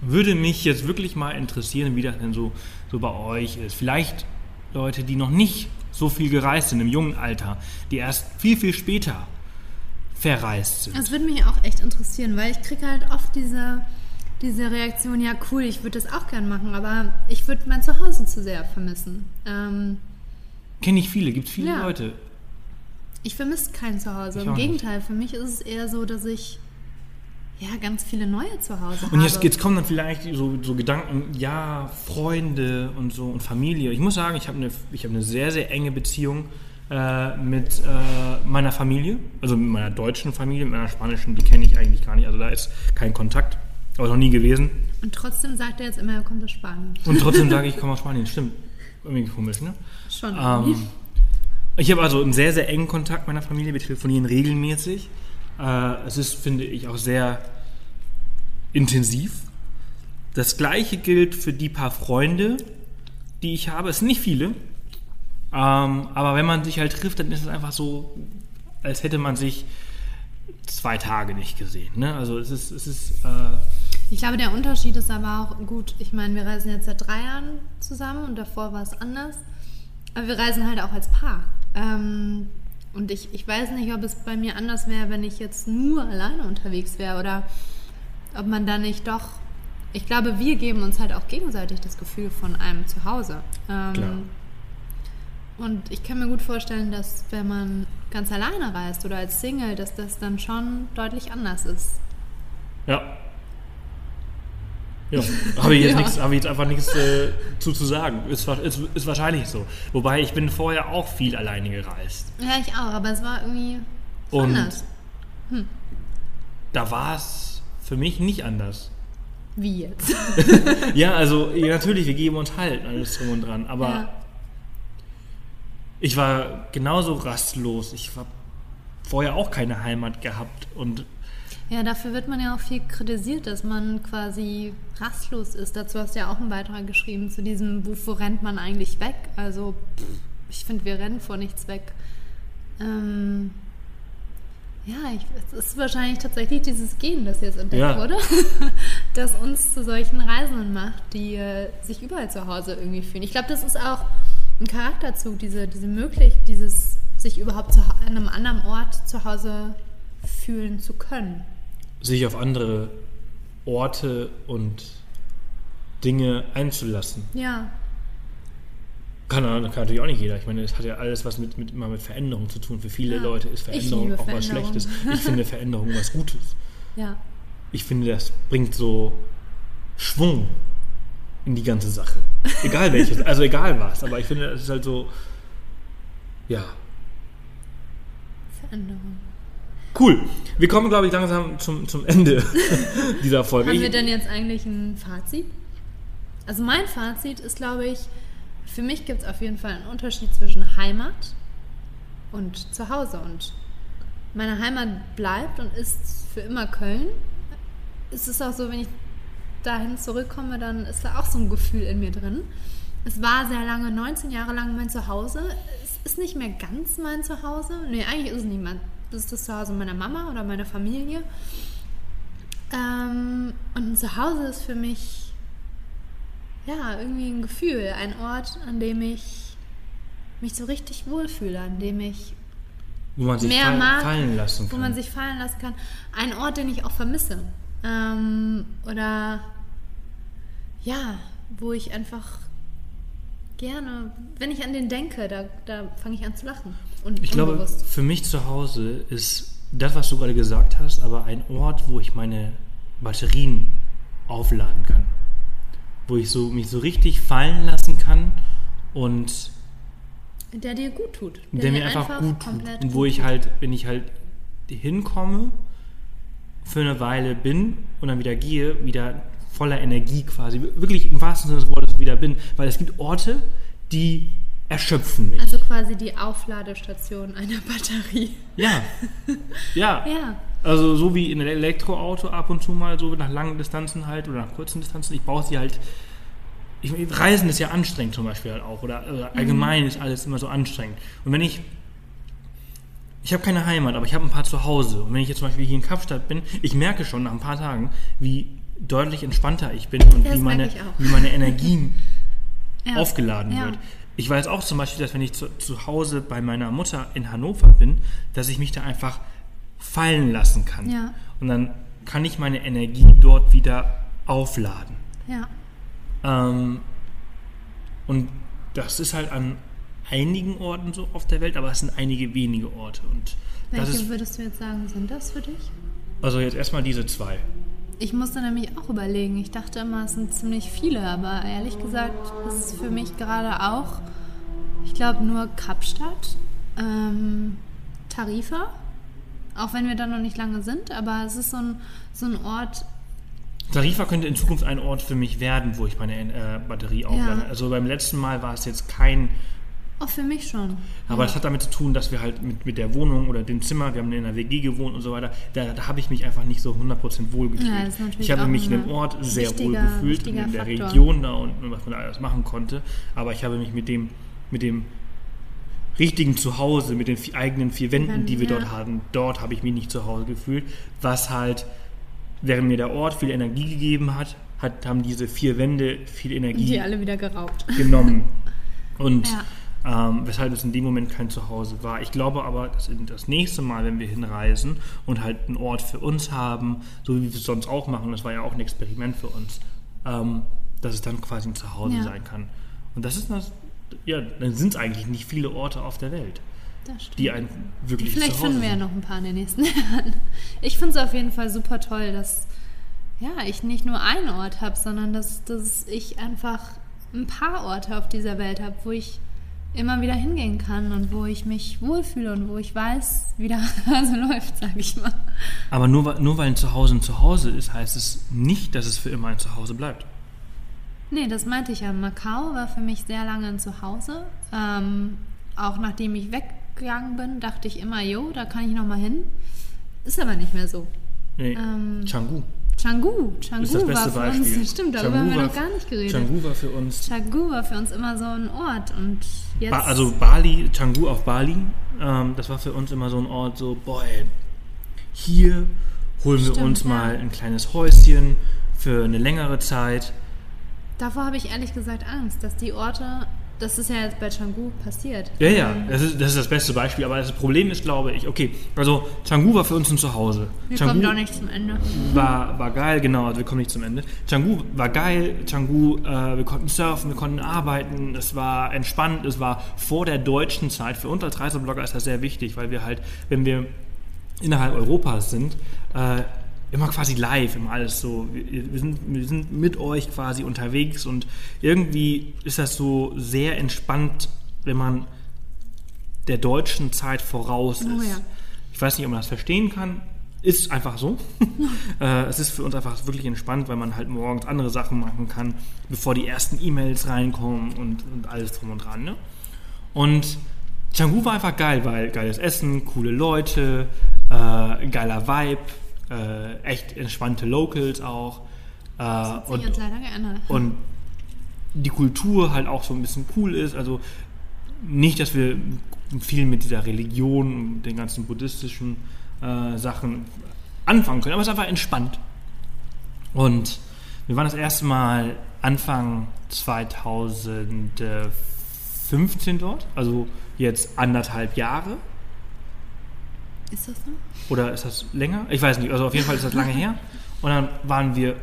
würde mich jetzt wirklich mal interessieren, wie das denn so, so bei euch ist. Vielleicht Leute, die noch nicht so viel gereist sind im jungen Alter, die erst viel, viel später verreist sind. Das würde mich auch echt interessieren, weil ich kriege halt oft diese diese Reaktion, ja cool, ich würde das auch gern machen, aber ich würde mein Zuhause zu sehr vermissen. Ähm, Kenne ich viele, gibt viele ja. Leute. Ich vermisse kein Zuhause. Ich Im Gegenteil, nicht. für mich ist es eher so, dass ich ja ganz viele neue Zuhause habe. Und jetzt, jetzt kommen dann vielleicht so, so, Gedanken, ja, Freunde und so und Familie. Ich muss sagen, ich habe eine, hab eine sehr, sehr enge Beziehung äh, mit äh, meiner Familie, also mit meiner deutschen Familie, mit meiner spanischen, die kenne ich eigentlich gar nicht, also da ist kein Kontakt. Aber noch nie gewesen. Und trotzdem sagt er jetzt immer, er kommt aus Spanien. Und trotzdem sage ich, ich komme aus Spanien. Stimmt. Irgendwie komisch, ne? Schon. Ähm, ich habe also einen sehr, sehr engen Kontakt mit meiner Familie. Wir telefonieren regelmäßig. Äh, es ist, finde ich, auch sehr intensiv. Das gleiche gilt für die paar Freunde, die ich habe. Es sind nicht viele. Ähm, aber wenn man sich halt trifft, dann ist es einfach so, als hätte man sich zwei Tage nicht gesehen. Ne? Also es ist, es ist. Äh ich glaube, der Unterschied ist aber auch gut. Ich meine, wir reisen jetzt seit drei Jahren zusammen und davor war es anders. Aber wir reisen halt auch als Paar. Ähm, und ich, ich weiß nicht, ob es bei mir anders wäre, wenn ich jetzt nur alleine unterwegs wäre oder ob man da nicht doch. Ich glaube, wir geben uns halt auch gegenseitig das Gefühl von einem Zuhause. Ähm, Klar. Und ich kann mir gut vorstellen, dass wenn man ganz alleine reist oder als Single, dass das dann schon deutlich anders ist. Ja. Ja, habe ich, jetzt ja. hab ich jetzt einfach nichts äh, zu, zu sagen. Ist, ist, ist wahrscheinlich so. Wobei ich bin vorher auch viel alleine gereist. Ja, ich auch, aber es war irgendwie Und anders. Hm. Da war es für mich nicht anders. Wie jetzt? ja, also natürlich, wir geben uns halt alles drum und dran, aber ja. Ich war genauso rastlos. Ich habe vorher auch keine Heimat gehabt und ja, dafür wird man ja auch viel kritisiert, dass man quasi rastlos ist. Dazu hast du ja auch einen Beitrag geschrieben zu diesem, wovor rennt man eigentlich weg? Also, ich finde, wir rennen vor nichts weg. Ähm, ja, ich, es ist wahrscheinlich tatsächlich dieses Gen, das jetzt entdeckt ja. wurde, das uns zu solchen Reisenden macht, die äh, sich überall zu Hause irgendwie fühlen. Ich glaube, das ist auch ein Charakterzug, diese, diese möglich, dieses sich überhaupt zu, an einem anderen Ort zu Hause fühlen zu können. Sich auf andere Orte und Dinge einzulassen. Ja. Kann, kann natürlich auch nicht jeder. Ich meine, es hat ja alles was mit, mit, immer mit Veränderung zu tun. Für viele ja. Leute ist Veränderung auch was Schlechtes. Ich finde Veränderung was Gutes. Ja. Ich finde, das bringt so Schwung in die ganze Sache. Egal welches, also egal was, aber ich finde, es ist halt so, ja, Veränderung. Cool. Wir kommen, glaube ich, langsam zum, zum Ende dieser Folge. Haben wir denn jetzt eigentlich ein Fazit? Also mein Fazit ist, glaube ich, für mich gibt es auf jeden Fall einen Unterschied zwischen Heimat und Zuhause. Und meine Heimat bleibt und ist für immer Köln. Es ist auch so, wenn ich dahin zurückkomme, dann ist da auch so ein Gefühl in mir drin. Es war sehr lange, 19 Jahre lang mein Zuhause. Es ist nicht mehr ganz mein Zuhause. Nee, eigentlich ist es nicht mein. Das ist das Zuhause meiner Mama oder meiner Familie. Ähm, und ein Zuhause ist für mich ja irgendwie ein Gefühl, ein Ort, an dem ich mich so richtig wohlfühle, an dem ich wo man sich mehr fall, mag, fallen lassen wo kann. man sich fallen lassen kann. Ein Ort, den ich auch vermisse. Ähm, oder ja, wo ich einfach gerne, wenn ich an den denke, da, da fange ich an zu lachen. Und Ich glaube, für mich zu Hause ist das, was du gerade gesagt hast, aber ein Ort, wo ich meine Batterien aufladen kann. Wo ich so, mich so richtig fallen lassen kann und der dir gut tut. der, mir dir einfach, gut tut. Und wo ich halt, wenn ich halt hinkomme, für eine Weile bin und dann wieder gehe, wieder voller Energie quasi, wirklich im wahrsten Sinne des Wortes wieder bin. Weil es gibt Orte, die erschöpfen mich. Also quasi die Aufladestation einer Batterie. ja. Ja. Ja. Also so wie in einem Elektroauto ab und zu mal, so nach langen Distanzen halt oder nach kurzen Distanzen. Ich brauche sie halt. Ich, Reisen ist ja anstrengend zum Beispiel halt auch. Oder, oder allgemein ist alles immer so anstrengend. Und wenn ich. Ich habe keine Heimat, aber ich habe ein paar zu Hause. Und wenn ich jetzt zum Beispiel hier in Kapstadt bin, ich merke schon nach ein paar Tagen, wie deutlich entspannter ich bin und Das wie, meine, wie meine Energien ja. aufgeladen Ja. wird. Ich weiß auch zum Beispiel, dass wenn ich zu, zu Hause bei meiner Mutter in Hannover bin, dass ich mich da einfach fallen lassen kann. Ja. Und dann kann ich meine Energie dort wieder aufladen. Ja. Ähm, und das ist halt an einigen Orten so auf der Welt, aber es sind einige wenige Orte. Und Welche ist würdest du jetzt sagen, sind das für dich? also jetzt erstmal diese zwei. Ich musste nämlich auch überlegen. Ich dachte immer, es sind ziemlich viele, aber ehrlich gesagt ist es für mich gerade auch, ich glaube, nur Kapstadt, ähm, Tarifa, auch wenn wir da noch nicht lange sind, aber es ist so ein, so ein Ort, Tarifa könnte in Zukunft ein Ort für mich werden, wo ich meine äh, Batterie auflade. Also beim letzten Mal war es jetzt kein auch für mich schon. Aber es hat damit zu tun, dass wir halt mit, mit der Wohnung oder dem Zimmer, wir haben in einer WG gewohnt und so weiter, da, da habe ich mich einfach nicht so 100% wohl gefühlt. Ja, das ich habe mich in dem Ort sehr wohl gefühlt, in der Faktor. Region da und was man da alles machen konnte. Aber ich habe mich mit dem, mit dem richtigen Zuhause, mit den eigenen vier Wänden, die wir Ja. dort hatten, dort habe ich mich nicht zu Hause gefühlt. Was halt, während mir der Ort viel Energie gegeben hat, hat haben diese vier Wände viel Energie Die alle wieder geraubt. genommen. Und Ja. Ähm, weshalb es in dem Moment kein Zuhause war. Ich glaube aber, dass in das nächste Mal, wenn wir hinreisen und halt einen Ort für uns haben, so wie wir es sonst auch machen, das war ja auch ein Experiment für uns, ähm, dass es dann quasi ein Zuhause Ja. sein kann. Und das ist das, ja, dann sind es eigentlich nicht viele Orte auf der Welt, die ein wirklich Vielleicht finden wir ja noch ein paar in den nächsten Jahren. Ich finde es auf jeden Fall super toll, dass ja, ich nicht nur einen Ort habe, sondern dass, dass ich einfach ein paar Orte auf dieser Welt habe, wo ich immer wieder hingehen kann und wo ich mich wohlfühle und wo ich weiß, wie der Hase läuft, sage ich mal. Aber nur, weil- nur weil ein Zuhause ein Zuhause ist, heißt es nicht, dass es für immer ein Zuhause bleibt. Nee, das meinte ich ja. Macau war für mich sehr lange ein Zuhause. Ähm, auch nachdem ich weggegangen bin, dachte ich immer, jo, da kann ich nochmal hin. Ist aber nicht mehr so. Nee, Ähm, Canggu Canggu, Canggu ist das beste war für Beispiel. uns, stimmt, darüber Canggu haben wir noch gar nicht geredet. Canggu war für uns Canggu war für uns immer so ein Ort und jetzt... Ba also Bali, Canggu auf Bali, ähm, das war für uns immer so ein Ort, so, boah, ey, hier holen wir Stimmt, uns ja. mal ein kleines Häuschen für eine längere Zeit. davor habe ich ehrlich gesagt Angst, dass die Orte... Das ist ja jetzt bei Canggu passiert. Ja, ja, Ähm, das ist, das ist das beste Beispiel, aber das Problem ist, glaube ich, okay, also Canggu war für uns ein Zuhause. Wir Canggu kommen doch nicht zum Ende. war, war geil, genau, also wir kommen nicht zum Ende. Canggu war geil, Canggu, äh, wir konnten surfen, wir konnten arbeiten, es war entspannt, es war vor der deutschen Zeit. Für uns als Reiseblogger ist das sehr wichtig, weil wir halt, wenn wir innerhalb Europas sind, äh, immer quasi live, immer alles so. Wir, wir, sind, wir sind mit euch quasi unterwegs und irgendwie ist das so sehr entspannt, wenn man der deutschen Zeit voraus ist. Oh ja. Ich weiß nicht, ob man das verstehen kann. Ist einfach so. äh, es ist für uns einfach wirklich entspannt, weil man halt morgens andere Sachen machen kann, bevor die ersten E-Mails reinkommen und, und alles drum und dran. Ne? Und Canggu war einfach geil, weil geiles Essen, coole Leute, äh, geiler Vibe, äh, echt entspannte Locals auch. Äh, Hat sich und, jetzt leider geändert. und die Kultur halt auch so ein bisschen cool ist. Also nicht, dass wir viel mit dieser Religion und den ganzen buddhistischen äh, Sachen anfangen können, aber es ist einfach entspannt. Und wir waren das erste Mal Anfang 2015 dort, also jetzt anderthalb Jahre. Ist das so? Oder ist das länger? Ich weiß nicht. Also auf jeden Fall ist das lange her. Und dann waren wir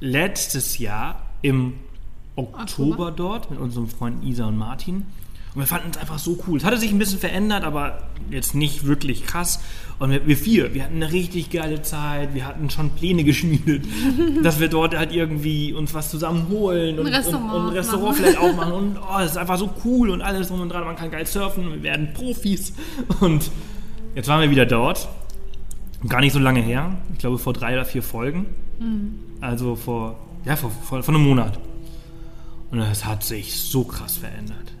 letztes Jahr im Oktober, Oktober. dort mit unserem Freunden Isa und Martin. Und wir fanden es einfach so cool. Es hatte sich ein bisschen verändert, aber jetzt nicht wirklich krass. Und wir, wir vier, wir hatten eine richtig geile Zeit. Wir hatten schon Pläne geschmiedet, dass wir dort halt irgendwie uns was zusammen holen und Ein Restaurant und, und ein Restaurant machen. vielleicht aufmachen. Und oh, das ist einfach so cool und alles drum und dran. Man kann geil surfen, wir werden Profis. Und jetzt waren wir wieder dort. Gar nicht so lange her. Ich glaube vor drei oder vier Folgen. Also vor, ja, vor, vor, vor einem Monat. Und es hat sich so krass verändert.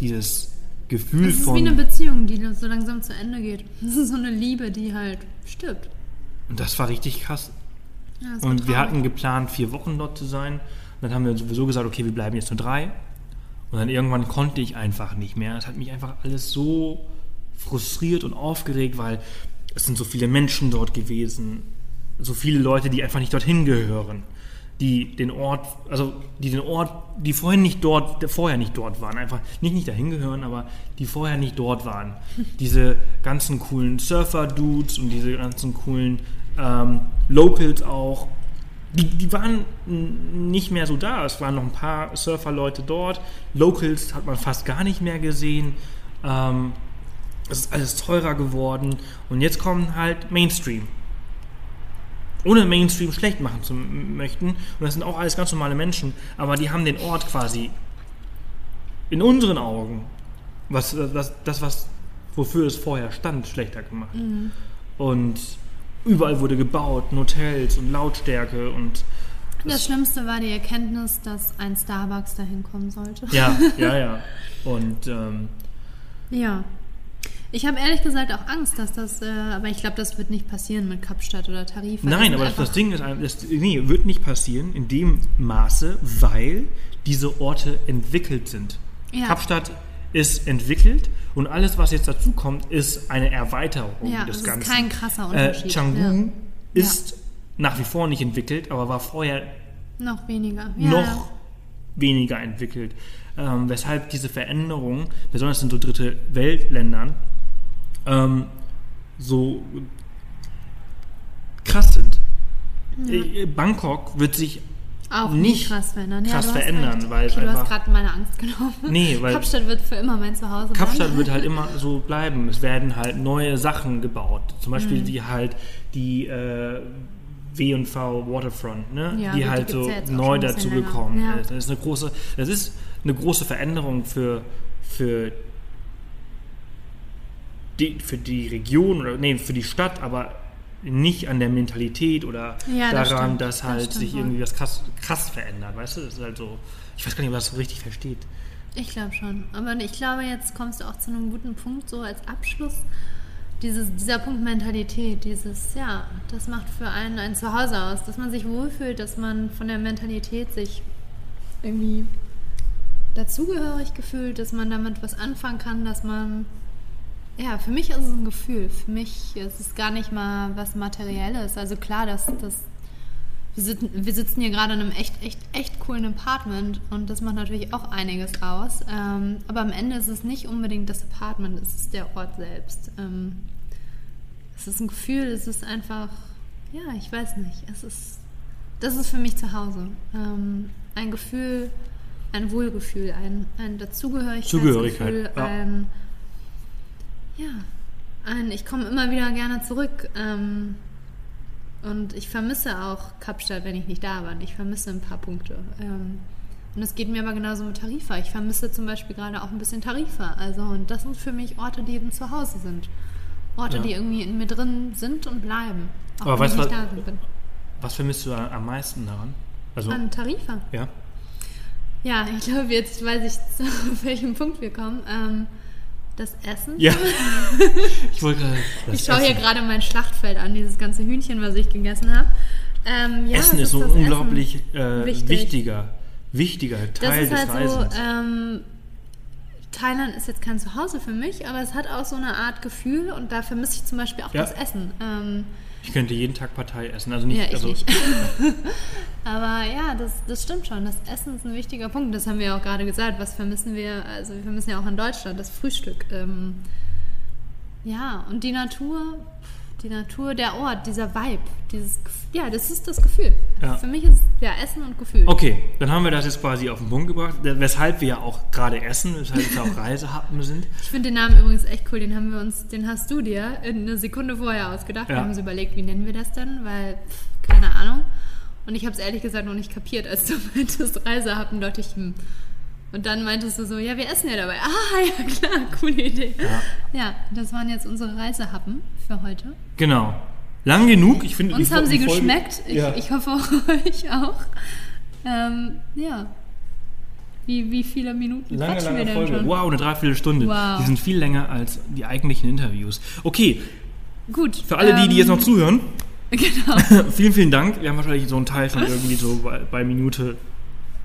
Dieses Gefühl Das ist von. wie eine Beziehung, die so langsam zu Ende geht. Das ist so eine Liebe, die halt stirbt. und das war richtig krass. Ja, Und wir hatten geplant, vier Wochen dort zu sein. Und dann haben wir sowieso gesagt, okay, wir bleiben jetzt nur drei. Und dann irgendwann konnte ich einfach nicht mehr. Es hat mich einfach alles so frustriert und aufgeregt, weil es sind so viele Menschen dort gewesen. So viele Leute, die einfach nicht dorthin gehören. Die den Ort, also die den Ort, die vorhin nicht dort, vorher nicht dort waren, einfach nicht nicht dahin gehören, aber die vorher nicht dort waren. Diese ganzen coolen Surfer-Dudes und diese ganzen coolen ähm, Locals auch, die, die waren nicht mehr so da. Es waren noch ein paar Surfer-Leute dort. Locals hat man fast gar nicht mehr gesehen. Ähm, es ist alles teurer geworden. Und jetzt kommen halt Mainstream. Ohne Mainstream schlecht machen zu möchten. Und das sind auch alles ganz normale Menschen. Aber die haben den Ort quasi in unseren Augen, was, was, das, was, wofür es vorher stand, schlechter gemacht. Und überall wurde gebaut, Hotels und Lautstärke und Das Schlimmste war die Erkenntnis, dass ein Starbucks dahin kommen sollte. ja, ja, ja. Und ähm, Ja. Ich habe ehrlich gesagt auch Angst, dass das, äh, aber ich glaube, das wird nicht passieren mit Kapstadt oder Tarif. nein, aber das, Ding ist, das, nee, wird nicht passieren in dem Maße, weil diese Orte entwickelt sind. Ja. Kapstadt ist entwickelt und alles, was jetzt dazu kommt, ist eine Erweiterung Ja, des es ist Ganzen. kein krasser Äh, Unterschied. Canggu ja. ist nach wie vor nicht entwickelt, aber war vorher Noch weniger. Ja, noch ja. weniger entwickelt. Ähm, weshalb diese Veränderungen, besonders in so dritte Weltländern, ähm, so krass sind. Äh, Bangkok wird sich Auch nicht krass verändern. Ja, krass du hast verändern, recht. weil es okay, du hast einfach- gerade meine Angst genommen. Nee, weil- Kapstadt wird für immer mein Zuhause Kapstadt bleiben. wird halt immer so bleiben. Es werden halt neue Sachen gebaut. Zum Beispiel Mhm. wie halt die äh, W&V Waterfront, ne? Ja, die gut, die halt gibt's so ja neu schon ein bisschen dazu länger. gekommen Ja. ist. Das ist eine große, das ist eine große Veränderung für, für die, für die Region oder nee, für die Stadt, aber nicht an der Mentalität oder Ja, das daran, stimmt. dass Das halt stimmt sich irgendwie was krass, krass verändert. Weißt du, das ist halt so. Ich weiß gar nicht, ob man das so richtig versteht. Ich glaube schon. Aber ich glaube, jetzt kommst du auch zu einem guten Punkt, so als Abschluss. Dieses, dieser Punkt Mentalität, dieses, ja, das macht für einen ein Zuhause aus, dass man sich wohlfühlt, dass man von der Mentalität sich irgendwie dazugehörig gefühlt, dass man damit was anfangen kann, dass man, ja, für mich ist es ein Gefühl. Für mich ist es gar nicht mal was Materielles. Also klar, dass das wir sitzen, wir sitzen hier gerade in einem echt, echt, echt coolen Apartment und das macht natürlich auch einiges aus. Ähm, aber am Ende ist es nicht unbedingt das Apartment, es ist der Ort selbst. Ähm, es ist ein Gefühl, es ist einfach, ja, ich weiß nicht, es ist, das ist für mich zu Hause. Ähm, ein Gefühl, ein Wohlgefühl, ein, ein Dazugehörigkeitsgefühl, Zugehörigkeit, ja. ein, ja, ein, ich komme immer wieder gerne zurück. Ähm, Und ich vermisse auch Kapstadt, wenn ich nicht da war. Und ich vermisse ein paar Punkte. Ähm, und es geht mir aber genauso mit Tarifa. Ich vermisse zum Beispiel gerade auch ein bisschen Tarifa. Also, und das sind für mich Orte, die eben zu Hause sind. Orte, Ja. die irgendwie in mir drin sind und bleiben. Auch Aber wenn ich was- da bin. Was vermisst du am meisten daran? Also, An Tarifa. ja. Ja, ich glaube, jetzt weiß ich, zu welchem Punkt wir kommen. Ähm, das Essen. Ja. ich wollte gerade. das Ich schaue hier gerade mein Schlachtfeld an, dieses ganze Hühnchen, was ich gegessen habe. Ähm, ja, Essen es ist so das ein unglaublich äh, Wichtig. wichtiger, wichtiger Das Teil ist des halt so, Reisens. ähm, Thailand ist jetzt kein Zuhause für mich, aber es hat auch so eine Art Gefühl und da vermisse ich zum Beispiel auch Ja. das Essen. Ähm, ich könnte jeden Tag Partei essen. Also nicht, ja, ich also, nicht. aber ja, das, das stimmt schon. Das Essen ist ein wichtiger Punkt. Das haben wir ja auch gerade gesagt. Was vermissen wir? Also wir vermissen ja auch in Deutschland das Frühstück. Ähm, ja, und die Natur, die Natur, der Ort, dieser Vibe, dieses, ja, das ist das Gefühl. Ja. Für mich ist ja Essen und Gefühl. Okay, dann haben wir das jetzt quasi auf den Punkt gebracht, weshalb wir ja auch gerade essen, weshalb wir auch Reisehappen sind. Ich finde den Namen übrigens echt cool. Den haben wir uns, den hast du dir in eine Sekunde vorher ausgedacht. Wir Ja. haben uns überlegt, wie nennen wir das denn? Weil, keine Ahnung. Und ich habe es ehrlich gesagt noch nicht kapiert. Als du meintest Reisehappen, dachte ich, hm. Und dann meintest du so, ja, wir essen ja dabei. Ah, ja, klar, coole Idee. Ja. Ja, das waren jetzt unsere Reisehappen für heute. Genau. Lang genug. Ich finde, Uns haben sie Folge- geschmeckt. Ich, ja. ich hoffe euch auch. Ähm, ja. Wie, wie viele Minuten Lange, quatschen wir lange denn Folge. schon? Wow, eine Dreiviertelstunde. Wow. Die sind viel länger als die eigentlichen Interviews. Okay, Gut. für alle die, die jetzt noch ähm, zuhören, Genau. vielen, vielen Dank. Wir haben wahrscheinlich so einen Teil schon irgendwie so bei, bei Minute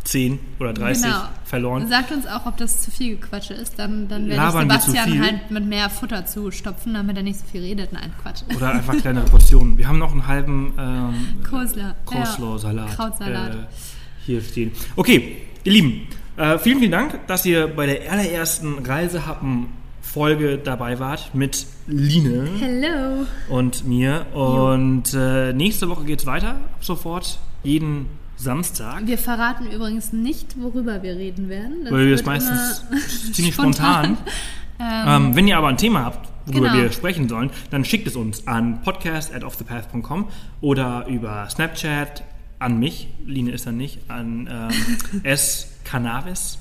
10 oder 30 Genau. verloren. Sagt uns auch, ob das zu viel Gequatsche ist, dann, dann werde ich Labern zu Sebastian halt mit mehr Futter zustopfen, damit er nicht so viel redet. Nein, Quatsch. Oder einfach kleinere Portionen. Wir haben noch einen halben ähm, Coleslaw. Coleslaw-Salat Krautsalat. äh, hier stehen. Okay, ihr Lieben, äh, vielen, vielen Dank, dass ihr bei der allerersten Reisehappen-Folge dabei wart mit Line Hello. und mir. Und äh, nächste Woche geht's weiter, ab sofort, jeden Samstag. Wir verraten übrigens nicht, worüber wir reden werden. Das Weil wir es meistens ziemlich spontan. Ähm, wenn ihr aber ein Thema habt, worüber Genau. wir sprechen sollen, dann schickt es uns an podcast at offthepath.com oder über Snapchat an mich, Line ist dann nicht, an ähm, S. Cannabis.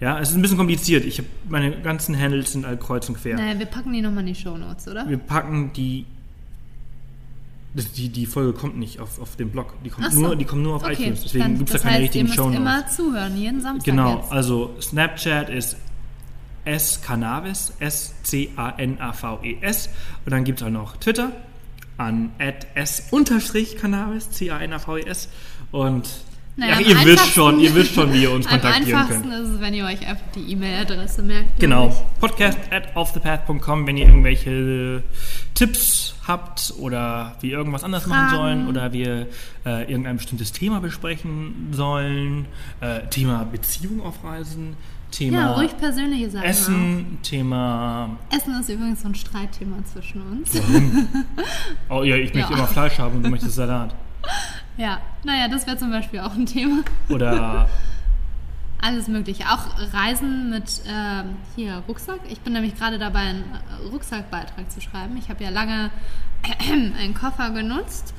Ja, es ist ein bisschen kompliziert. Ich hab, meine ganzen Handles sind halt kreuz und quer. Naja, wir packen die nochmal in die Shownotes, oder? Wir packen die. Das- Die, die Folge kommt nicht auf, auf dem Blog. Die kommt, so. nur, die kommt nur auf okay, iTunes. Deswegen gibt es da keine heißt, richtigen ihr müsst Shownotes. immer zuhören, jeden Samstag Genau, jetzt. also Snapchat ist S Cannabis, S-C-A-N-A-V-E-S. Und dann gibt es auch noch Twitter an S-Cannabis, C-A-N-A-V-E-S. E Und Naja, ja, am ihr wisst einfachsten- schon, ihr wisst schon, wie ihr uns Am kontaktieren einfachsten könnt. ist es, wenn ihr euch einfach die E-Mail-Adresse merkt. Genau, podcast at offthepath.com, wenn ihr irgendwelche Tipps habt oder wir irgendwas anders machen Fragen. sollen oder wir äh, irgendein bestimmtes Thema besprechen sollen. Äh, Thema Beziehung auf Reisen, Thema Ja, ruhig persönliche Sachen Essen, Thema. auch. Essen ist übrigens so ein Streitthema zwischen uns. Oh ja, ich möchte Ja. immer Fleisch haben und du möchtest Salat. Ja, naja, das wäre zum Beispiel auch ein Thema. Oder Alles Mögliche. Auch Reisen mit ähm, hier Rucksack. Ich bin nämlich gerade dabei, einen Rucksackbeitrag zu schreiben. Ich habe ja lange einen Koffer genutzt.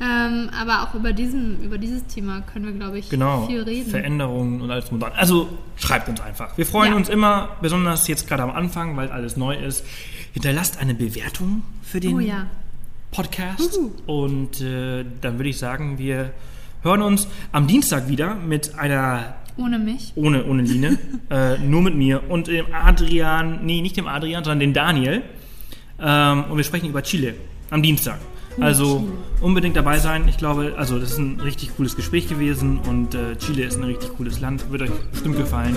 Ähm, aber auch über, diesen, über dieses Thema können wir, glaube ich, genau, viel reden. Veränderungen und alles modern. Also schreibt uns einfach. Wir freuen Ja. uns immer, besonders jetzt gerade am Anfang, weil alles neu ist. Hinterlasst eine Bewertung für den Oh ja. Podcast. Uhu. Und äh, dann würde ich sagen, wir hören uns am Dienstag wieder mit einer Ohne mich. ohne, ohne Line, äh, nur mit mir und dem Adrian, nee, nicht dem Adrian, sondern dem Daniel. Ähm, und wir sprechen über Chile am Dienstag. Also unbedingt dabei sein. Ich glaube, also das ist ein richtig cooles Gespräch gewesen und äh, Chile ist ein richtig cooles Land. Wird euch bestimmt gefallen.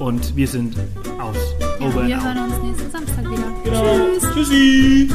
Und wir sind aus. Ja, Over wir out. hören uns nächsten Samstag wieder. Genau. Tschüssi.